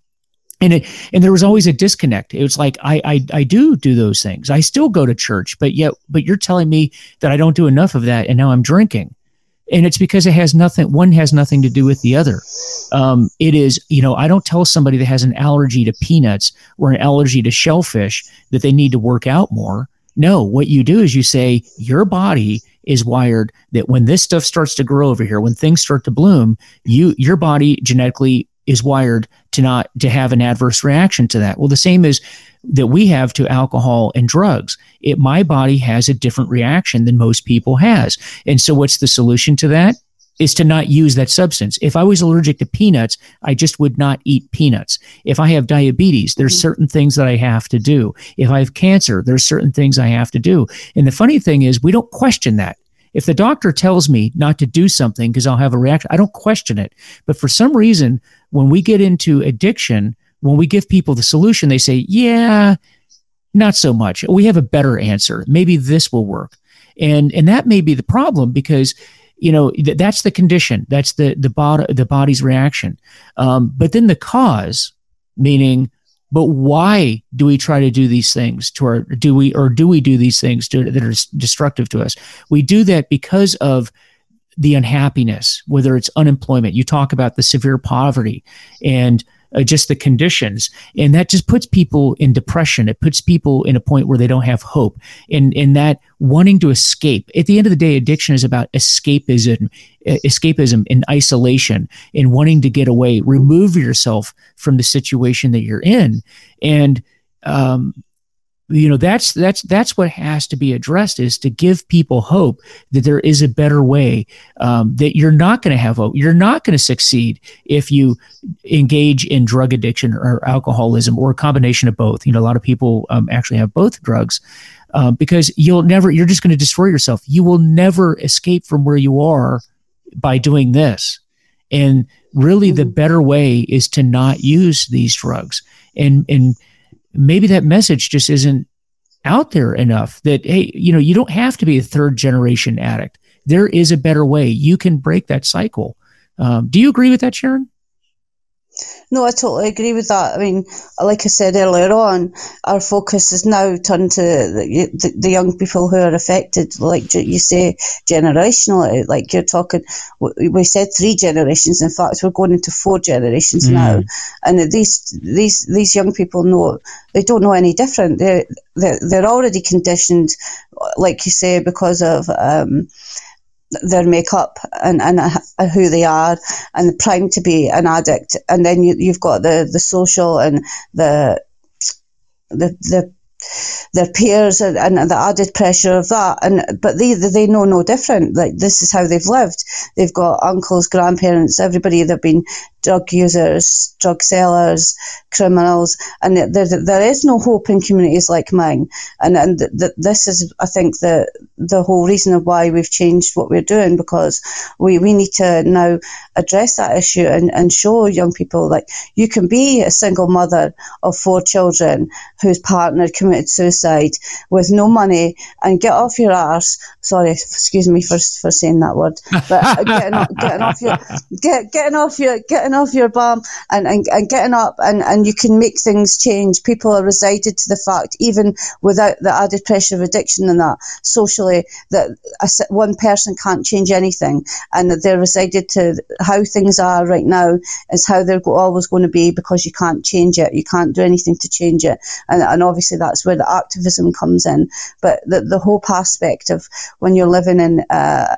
And it and there was always a disconnect. It was like I, I I do do those things. I still go to church, but yet but you're telling me that I don't do enough of that, and now I'm drinking and it's because it has nothing one has nothing to do with the other. Um, it is you know i don't tell somebody that has an allergy to peanuts or an allergy to shellfish that they need to work out more. No what you do is you say your body is wired that when this stuff starts to grow over here when things start to bloom you your body genetically is wired to not to have an adverse reaction to that well the same is that we have to alcohol and drugs. It, my body has a different reaction than most people has. And so what's the solution to that? Is to not use that substance. If I was allergic to peanuts, I just would not eat peanuts. If I have diabetes, there's mm-hmm. certain things that I have to do. If I have cancer, there's certain things I have to do. And the funny thing is, we don't question that. If the doctor tells me not to do something because I'll have a reaction, I don't question it. But for some reason, when we get into addiction, when we give people the solution, they say, yeah, not so much. We have a better answer. Maybe this will work. And, and that may be the problem because, you know, th- that's the condition. That's the, the, bod- the body's reaction. Um, but then the cause, meaning, but why do we try to do these things to our, do we, or do we do these things to, that are destructive to us? We do that because of the unhappiness, whether it's unemployment. You talk about the severe poverty and uh, just the conditions. And that just puts people in depression. It puts people in a point where they don't have hope. And and that wanting to escape at the end of the day addiction is about escapism escapism and isolation and wanting to get away. Remove yourself from the situation that you're in. And um, you know that's that's that's what has to be addressed is to give people hope that there is a better way um, that you're not going to have hope you're not going to succeed if you engage in drug addiction or alcoholism or a combination of both you know a lot of people um, actually have both drugs um, because you'll never you're just going to destroy yourself you will never escape from where you are by doing this and really mm-hmm. the better way is to not use these drugs. And and maybe that message just isn't out there enough that hey, you know, you don't have to be a third generation addict. There is a better way. You can break that cycle. Um, do you agree with that, Sharon? No, I totally agree with that. I mean, like I said earlier on, our focus is now turned to the, the, the young people who are affected, like you say, generationally. Like you're talking, we said three generations. In fact, we're going into four generations mm. now, and these these these young people know they don't know any different. They're they're, they're already conditioned, like you say, because of. Um, their makeup and, and uh, who they are and primed to be an addict and then you, you've got the, the social and the the, the their peers and, and, the added pressure of that. And but they they know no different. Like this is how they've lived. They've got uncles, grandparents, everybody. They've been drug users, drug sellers, criminals, and there, there is no hope in communities like mine. And and th- th- this is, I think, the the whole reason of why we've changed what we're doing because we, we need to now address that issue and, and show young people like you can be a single mother of four children whose partner committed suicide with no money and get off your arse. Sorry, excuse me for, for saying that word, but uh, getting, off, getting off your get, getting off your getting off your bum and, and, and getting up and, and you can make things change. People are resided to the fact, even without the added pressure of addiction and that, socially, that a, one person can't change anything and that they're resided to how things are right now is how they're always going to be because you can't change it. You can't do anything to change it. And, and obviously that's where the activism comes in. But the, the hope aspect of when you're living in uh,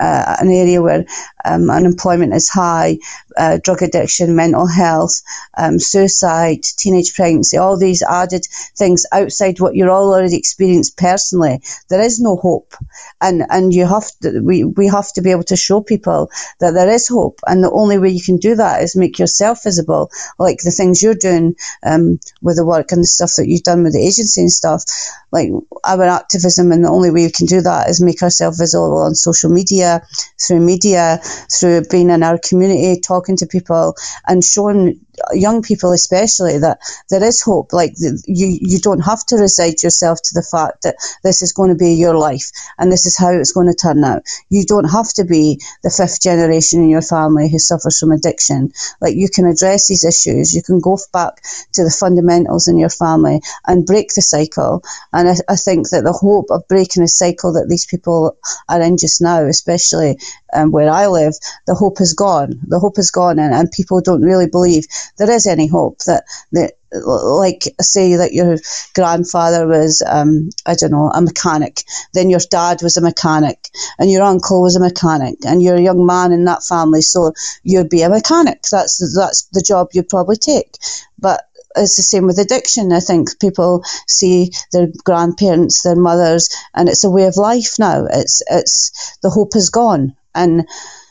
uh, an area where um, unemployment is high, uh, drug addiction, mental health, um, suicide, teenage pregnancy, all these added things outside what you're all already experienced personally. There is no hope, and and you have to we we have to be able to show people that there is hope, and the only way you can do that is make yourself visible, like the things you're doing um, with the work and the stuff that you've done with the agency and stuff. Like our activism, and the only way we can do that is make ourselves visible on social media, through media, through being in our community, talking to people, and showing young people especially that there is hope. Like you, you don't have to resign yourself to the fact that this is going to be your life and this is how it's going to turn out. You don't have to be the fifth generation in your family who suffers from addiction. Like you can address these issues. You can go back to the fundamentals in your family and break the cycle. And I, I think that the hope of breaking the cycle that these people are in just now, especially um, where I live, the hope is gone. The hope is gone, and, and people don't really believe there is any hope that, that like say that your grandfather was um, I don't know a mechanic then your dad was a mechanic and your uncle was a mechanic and you're a young man in that family so you'd be a mechanic that's that's the job you'd probably take but it's the same with addiction. I think people see their grandparents, their mothers, and it's a way of life now. It's it's the hope is gone, and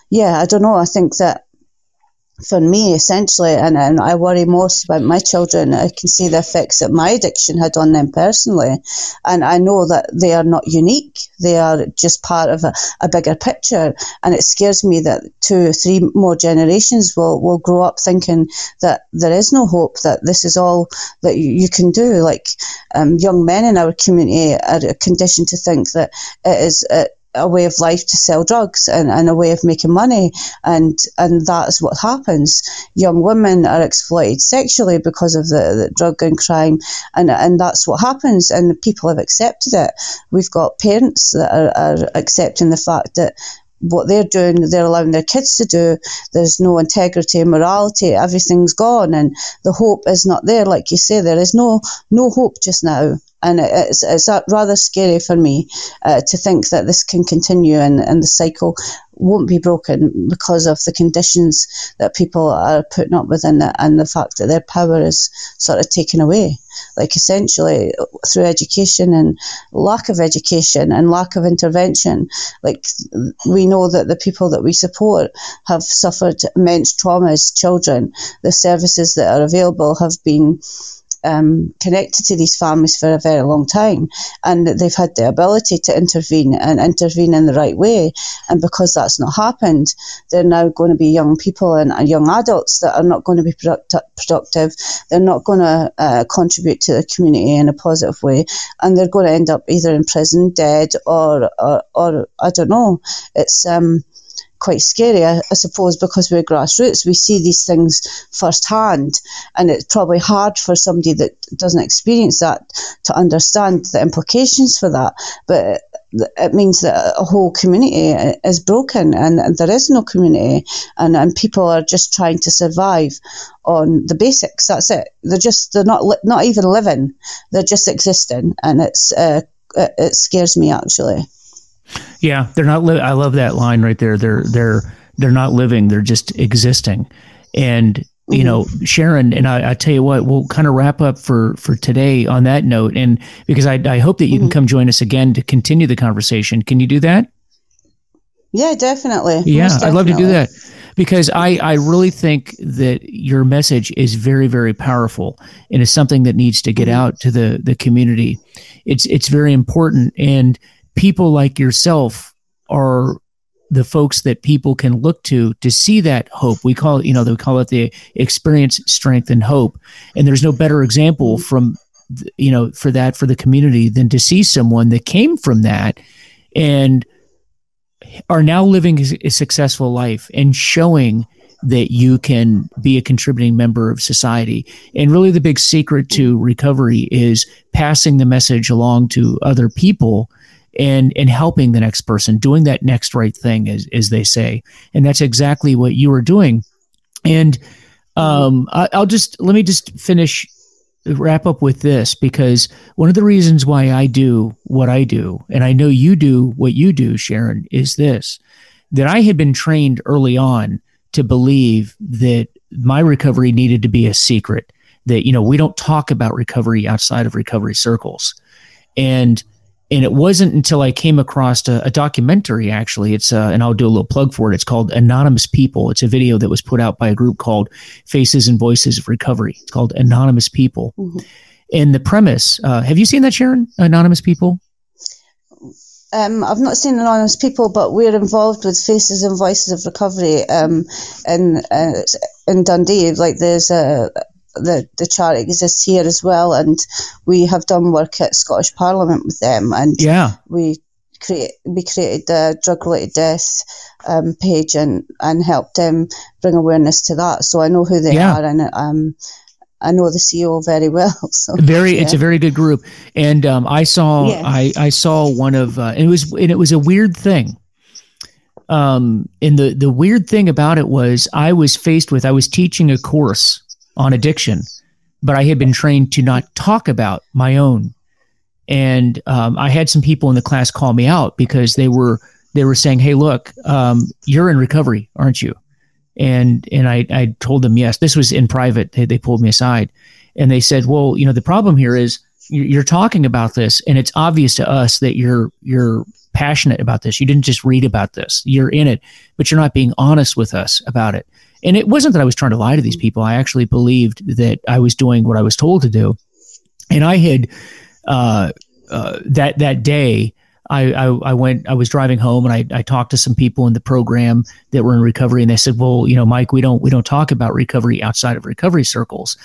yeah, I don't know. I think that for me, essentially, and, and I worry most about my children. I can see the effects that my addiction had on them personally. And I know that they are not unique. They are just part of a, a bigger picture. And it scares me that two or three more generations will, will grow up thinking that there is no hope, that this is all that you, you can do. Like um, young men in our community are conditioned to think that it is. It, a way of life to sell drugs and, and a way of making money and and that is what happens young women are exploited sexually because of the, the drug and crime and and that's what happens and people have accepted it we've got parents that are, are accepting the fact that what they're doing, they're allowing their kids to do. There's no integrity and morality. Everything's gone, and the hope is not there. Like you say, there is no no hope just now and it's, it's rather scary for me uh, to think that this can continue and, and the cycle won't be broken because of the conditions that people are putting up with and the, and the fact that their power is sort of taken away. Like essentially through education and lack of education and lack of intervention, like we know that the people that we support have suffered immense trauma as children. The services that are available have been um, connected to these families for a very long time, and they've had the ability to intervene and intervene in the right way. And because that's not happened, they're now going to be young people and young adults that are not going to be product- productive. They're not going to uh, contribute to the community in a positive way, and they're going to end up either in prison, dead, or or, or I don't know. It's um, quite scary, I, I, suppose, because we're grassroots. We see these things firsthand, and it's probably hard for somebody that doesn't experience that to understand the implications for that. But it means that a whole community is broken and, and there is no community and, and people are just trying to survive on the basics that's it they're just they're not not even living they're just existing and it's uh, it scares me actually yeah, they're not. Li- I love that line right there. They're they're they're not living. They're just existing. And you know, mm-hmm. Sharon, and I, I, tell you what, we'll kind of wrap up for for today on that note. And because I, I hope that you mm-hmm. can come join us again to continue the conversation. Can you do that? Yeah, definitely. Yeah, definitely. I'd love to do that because I, I really think that your message is very very powerful and it's something that needs to get mm-hmm. out to the the community. It's it's very important and people like yourself are the folks that people can look to to see that hope. We call it, you know, they call it the experience, strength, and hope. And there's no better example from, you know, for that for the community than to see someone that came from that and are now living a successful life and showing that you can be a contributing member of society. And really, the big secret to recovery is passing the message along to other people and and helping the next person doing that next right thing as, as they say. And that's exactly what you are doing. And um, I, i'll just let me just finish wrap up with this because one of the reasons why i do what i do and i know you do what you do sharon is this that i had been trained early on to believe that my recovery needed to be a secret that you know we don't talk about recovery outside of recovery circles. And and it wasn't until I came across a, a documentary. Actually, it's uh, and I'll do a little plug for it. It's called Anonymous People. It's a video that was put out by a group called Faces and Voices of Recovery. It's called Anonymous People. Mm-hmm. And the premise, uh, have you seen that, Sharon? Anonymous People. Um, I've not seen Anonymous People, but we're involved with Faces and Voices of Recovery um, in uh, in Dundee. Like there's a the, the charity exists here as well, and we have done work at Scottish Parliament with them, and yeah, we create we created the drug related death um, page and and helped them bring awareness to that. So I know who they yeah. are, and um, I know the CEO very well. <laughs> So very, yeah. it's a very good group. And um, I saw, yes. I, I saw one of, uh, and it was, and it was a weird thing. Um, and the the weird thing about it was, I was faced with, I was teaching a course on addiction, but I had been trained to not talk about my own. And um, I had some people in the class call me out because they were they were saying, "Hey, look, um, you're in recovery, aren't you?" And and I I told them yes. This was in private. They, they pulled me aside, and they said, "Well, you know, the problem here is you're talking about this, and it's obvious to us that you're you're passionate about this. You didn't just read about this. You're in it, but you're not being honest with us about it." And it wasn't that I was trying to lie to these people. I actually believed that I was doing what I was told to do. And I had uh, uh, that that day. I, I, I, went, I was driving home and I, I talked to some people in the program that were in recovery and they said, well, you know, Mike, we don't, we don't talk about recovery outside of recovery circles.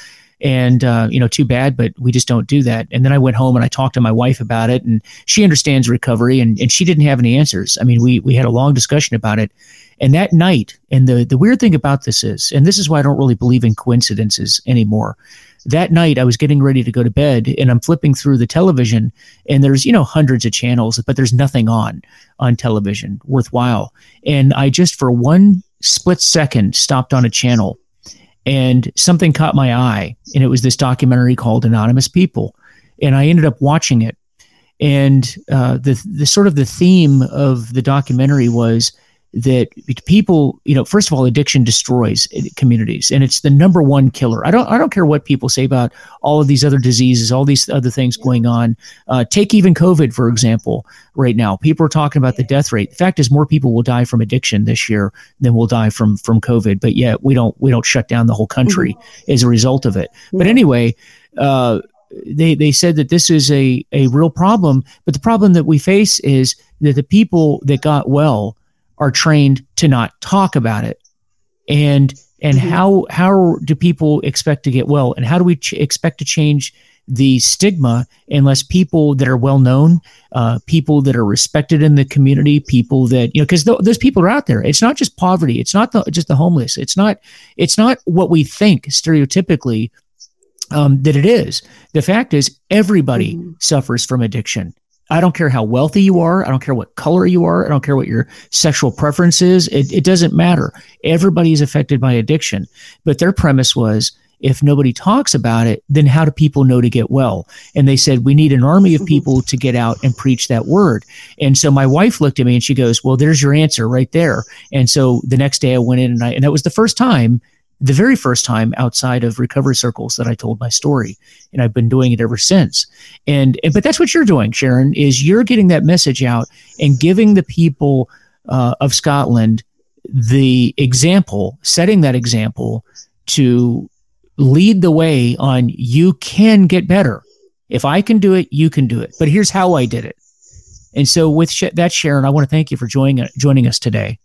And, uh, you know, too bad, but we just don't do that. And then I went home and I talked to my wife about it and she understands recovery and, and she didn't have any answers. I mean, we, we had a long discussion about it and that night, and the, the weird thing about this is, and this is why I don't really believe in coincidences anymore. That night, I was getting ready to go to bed, and I'm flipping through the television, and there's you know hundreds of channels, but there's nothing on on television worthwhile. And I just for one split second stopped on a channel, and something caught my eye, and it was this documentary called Anonymous People, and I ended up watching it. And uh, the the sort of the theme of the documentary was that people, you know, first of all, addiction destroys communities, and it's the number one killer. I don't, I don't care what people say about all of these other diseases, all these other things going on. Uh, take even COVID for example. Right now, people are talking about the death rate. The fact is, more people will die from addiction this year than will die from from COVID. But yet, we don't we don't shut down the whole country mm-hmm. as a result of it. But anyway, uh, they they said that this is a a real problem. But the problem that we face is that the people that got well are trained to not talk about it, and and mm-hmm. how how do people expect to get well, and how do we ch- expect to change the stigma unless people that are well known, uh, people that are respected in the community, people that you know, because th- those people are out there. It's not just poverty. It's not the, just the homeless. It's not. It's not what we think stereotypically um, that it is. The fact is, everybody mm-hmm. suffers from addiction. I don't care how wealthy you are. I don't care what color you are. I don't care what your sexual preference is. It, it doesn't matter. Everybody is affected by addiction. But their premise was if nobody talks about it, then how do people know to get well? And they said, we need an army of mm-hmm. people to get out and preach that word. And so my wife looked at me and she goes, well, there's your answer right there. And so the next day I went in and I, and that was the first time the very first time outside of recovery circles that I told my story, and I've been doing it ever since. And, and but that's what you're doing, Sharon, is you're getting that message out and giving the people uh, of Scotland the example, setting that example to lead the way on you can get better. If I can do it, you can do it. But here's how I did it. And so with that, Sharon, I want to thank you for joining joining us today.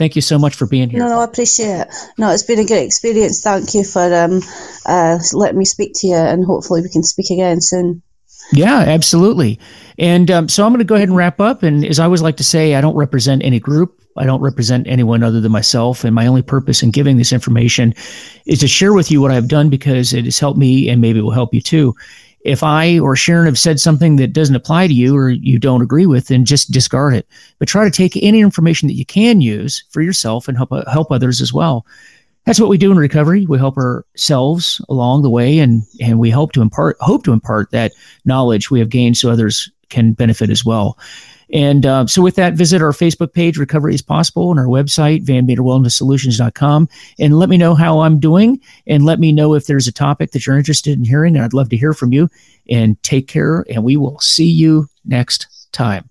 Thank you so much for being here. No, no, I appreciate it. No, it's been a great experience. Thank you for um, uh, letting me speak to you, and hopefully we can speak again soon. Yeah, absolutely. And um, so I'm going to go ahead and wrap up. And as I always like to say, I don't represent any group. I don't represent anyone other than myself. And my only purpose in giving this information is to share with you what I've done because it has helped me and maybe it will help you too if I or Sharon have said something that doesn't apply to you or you don't agree with, then just discard it. But try to take any information that you can use for yourself and help help others as well. That's what we do in recovery. We help ourselves along the way, and and we hope to impart hope to impart that knowledge we have gained so others can benefit as well. And uh, so, with that, visit our Facebook page, Recovery is Possible, and our website, vanmeterwellnesssolutions.com. And let me know how I'm doing. And let me know if there's a topic that you're interested in hearing. And I'd love to hear from you. And take care. And we will see you next time.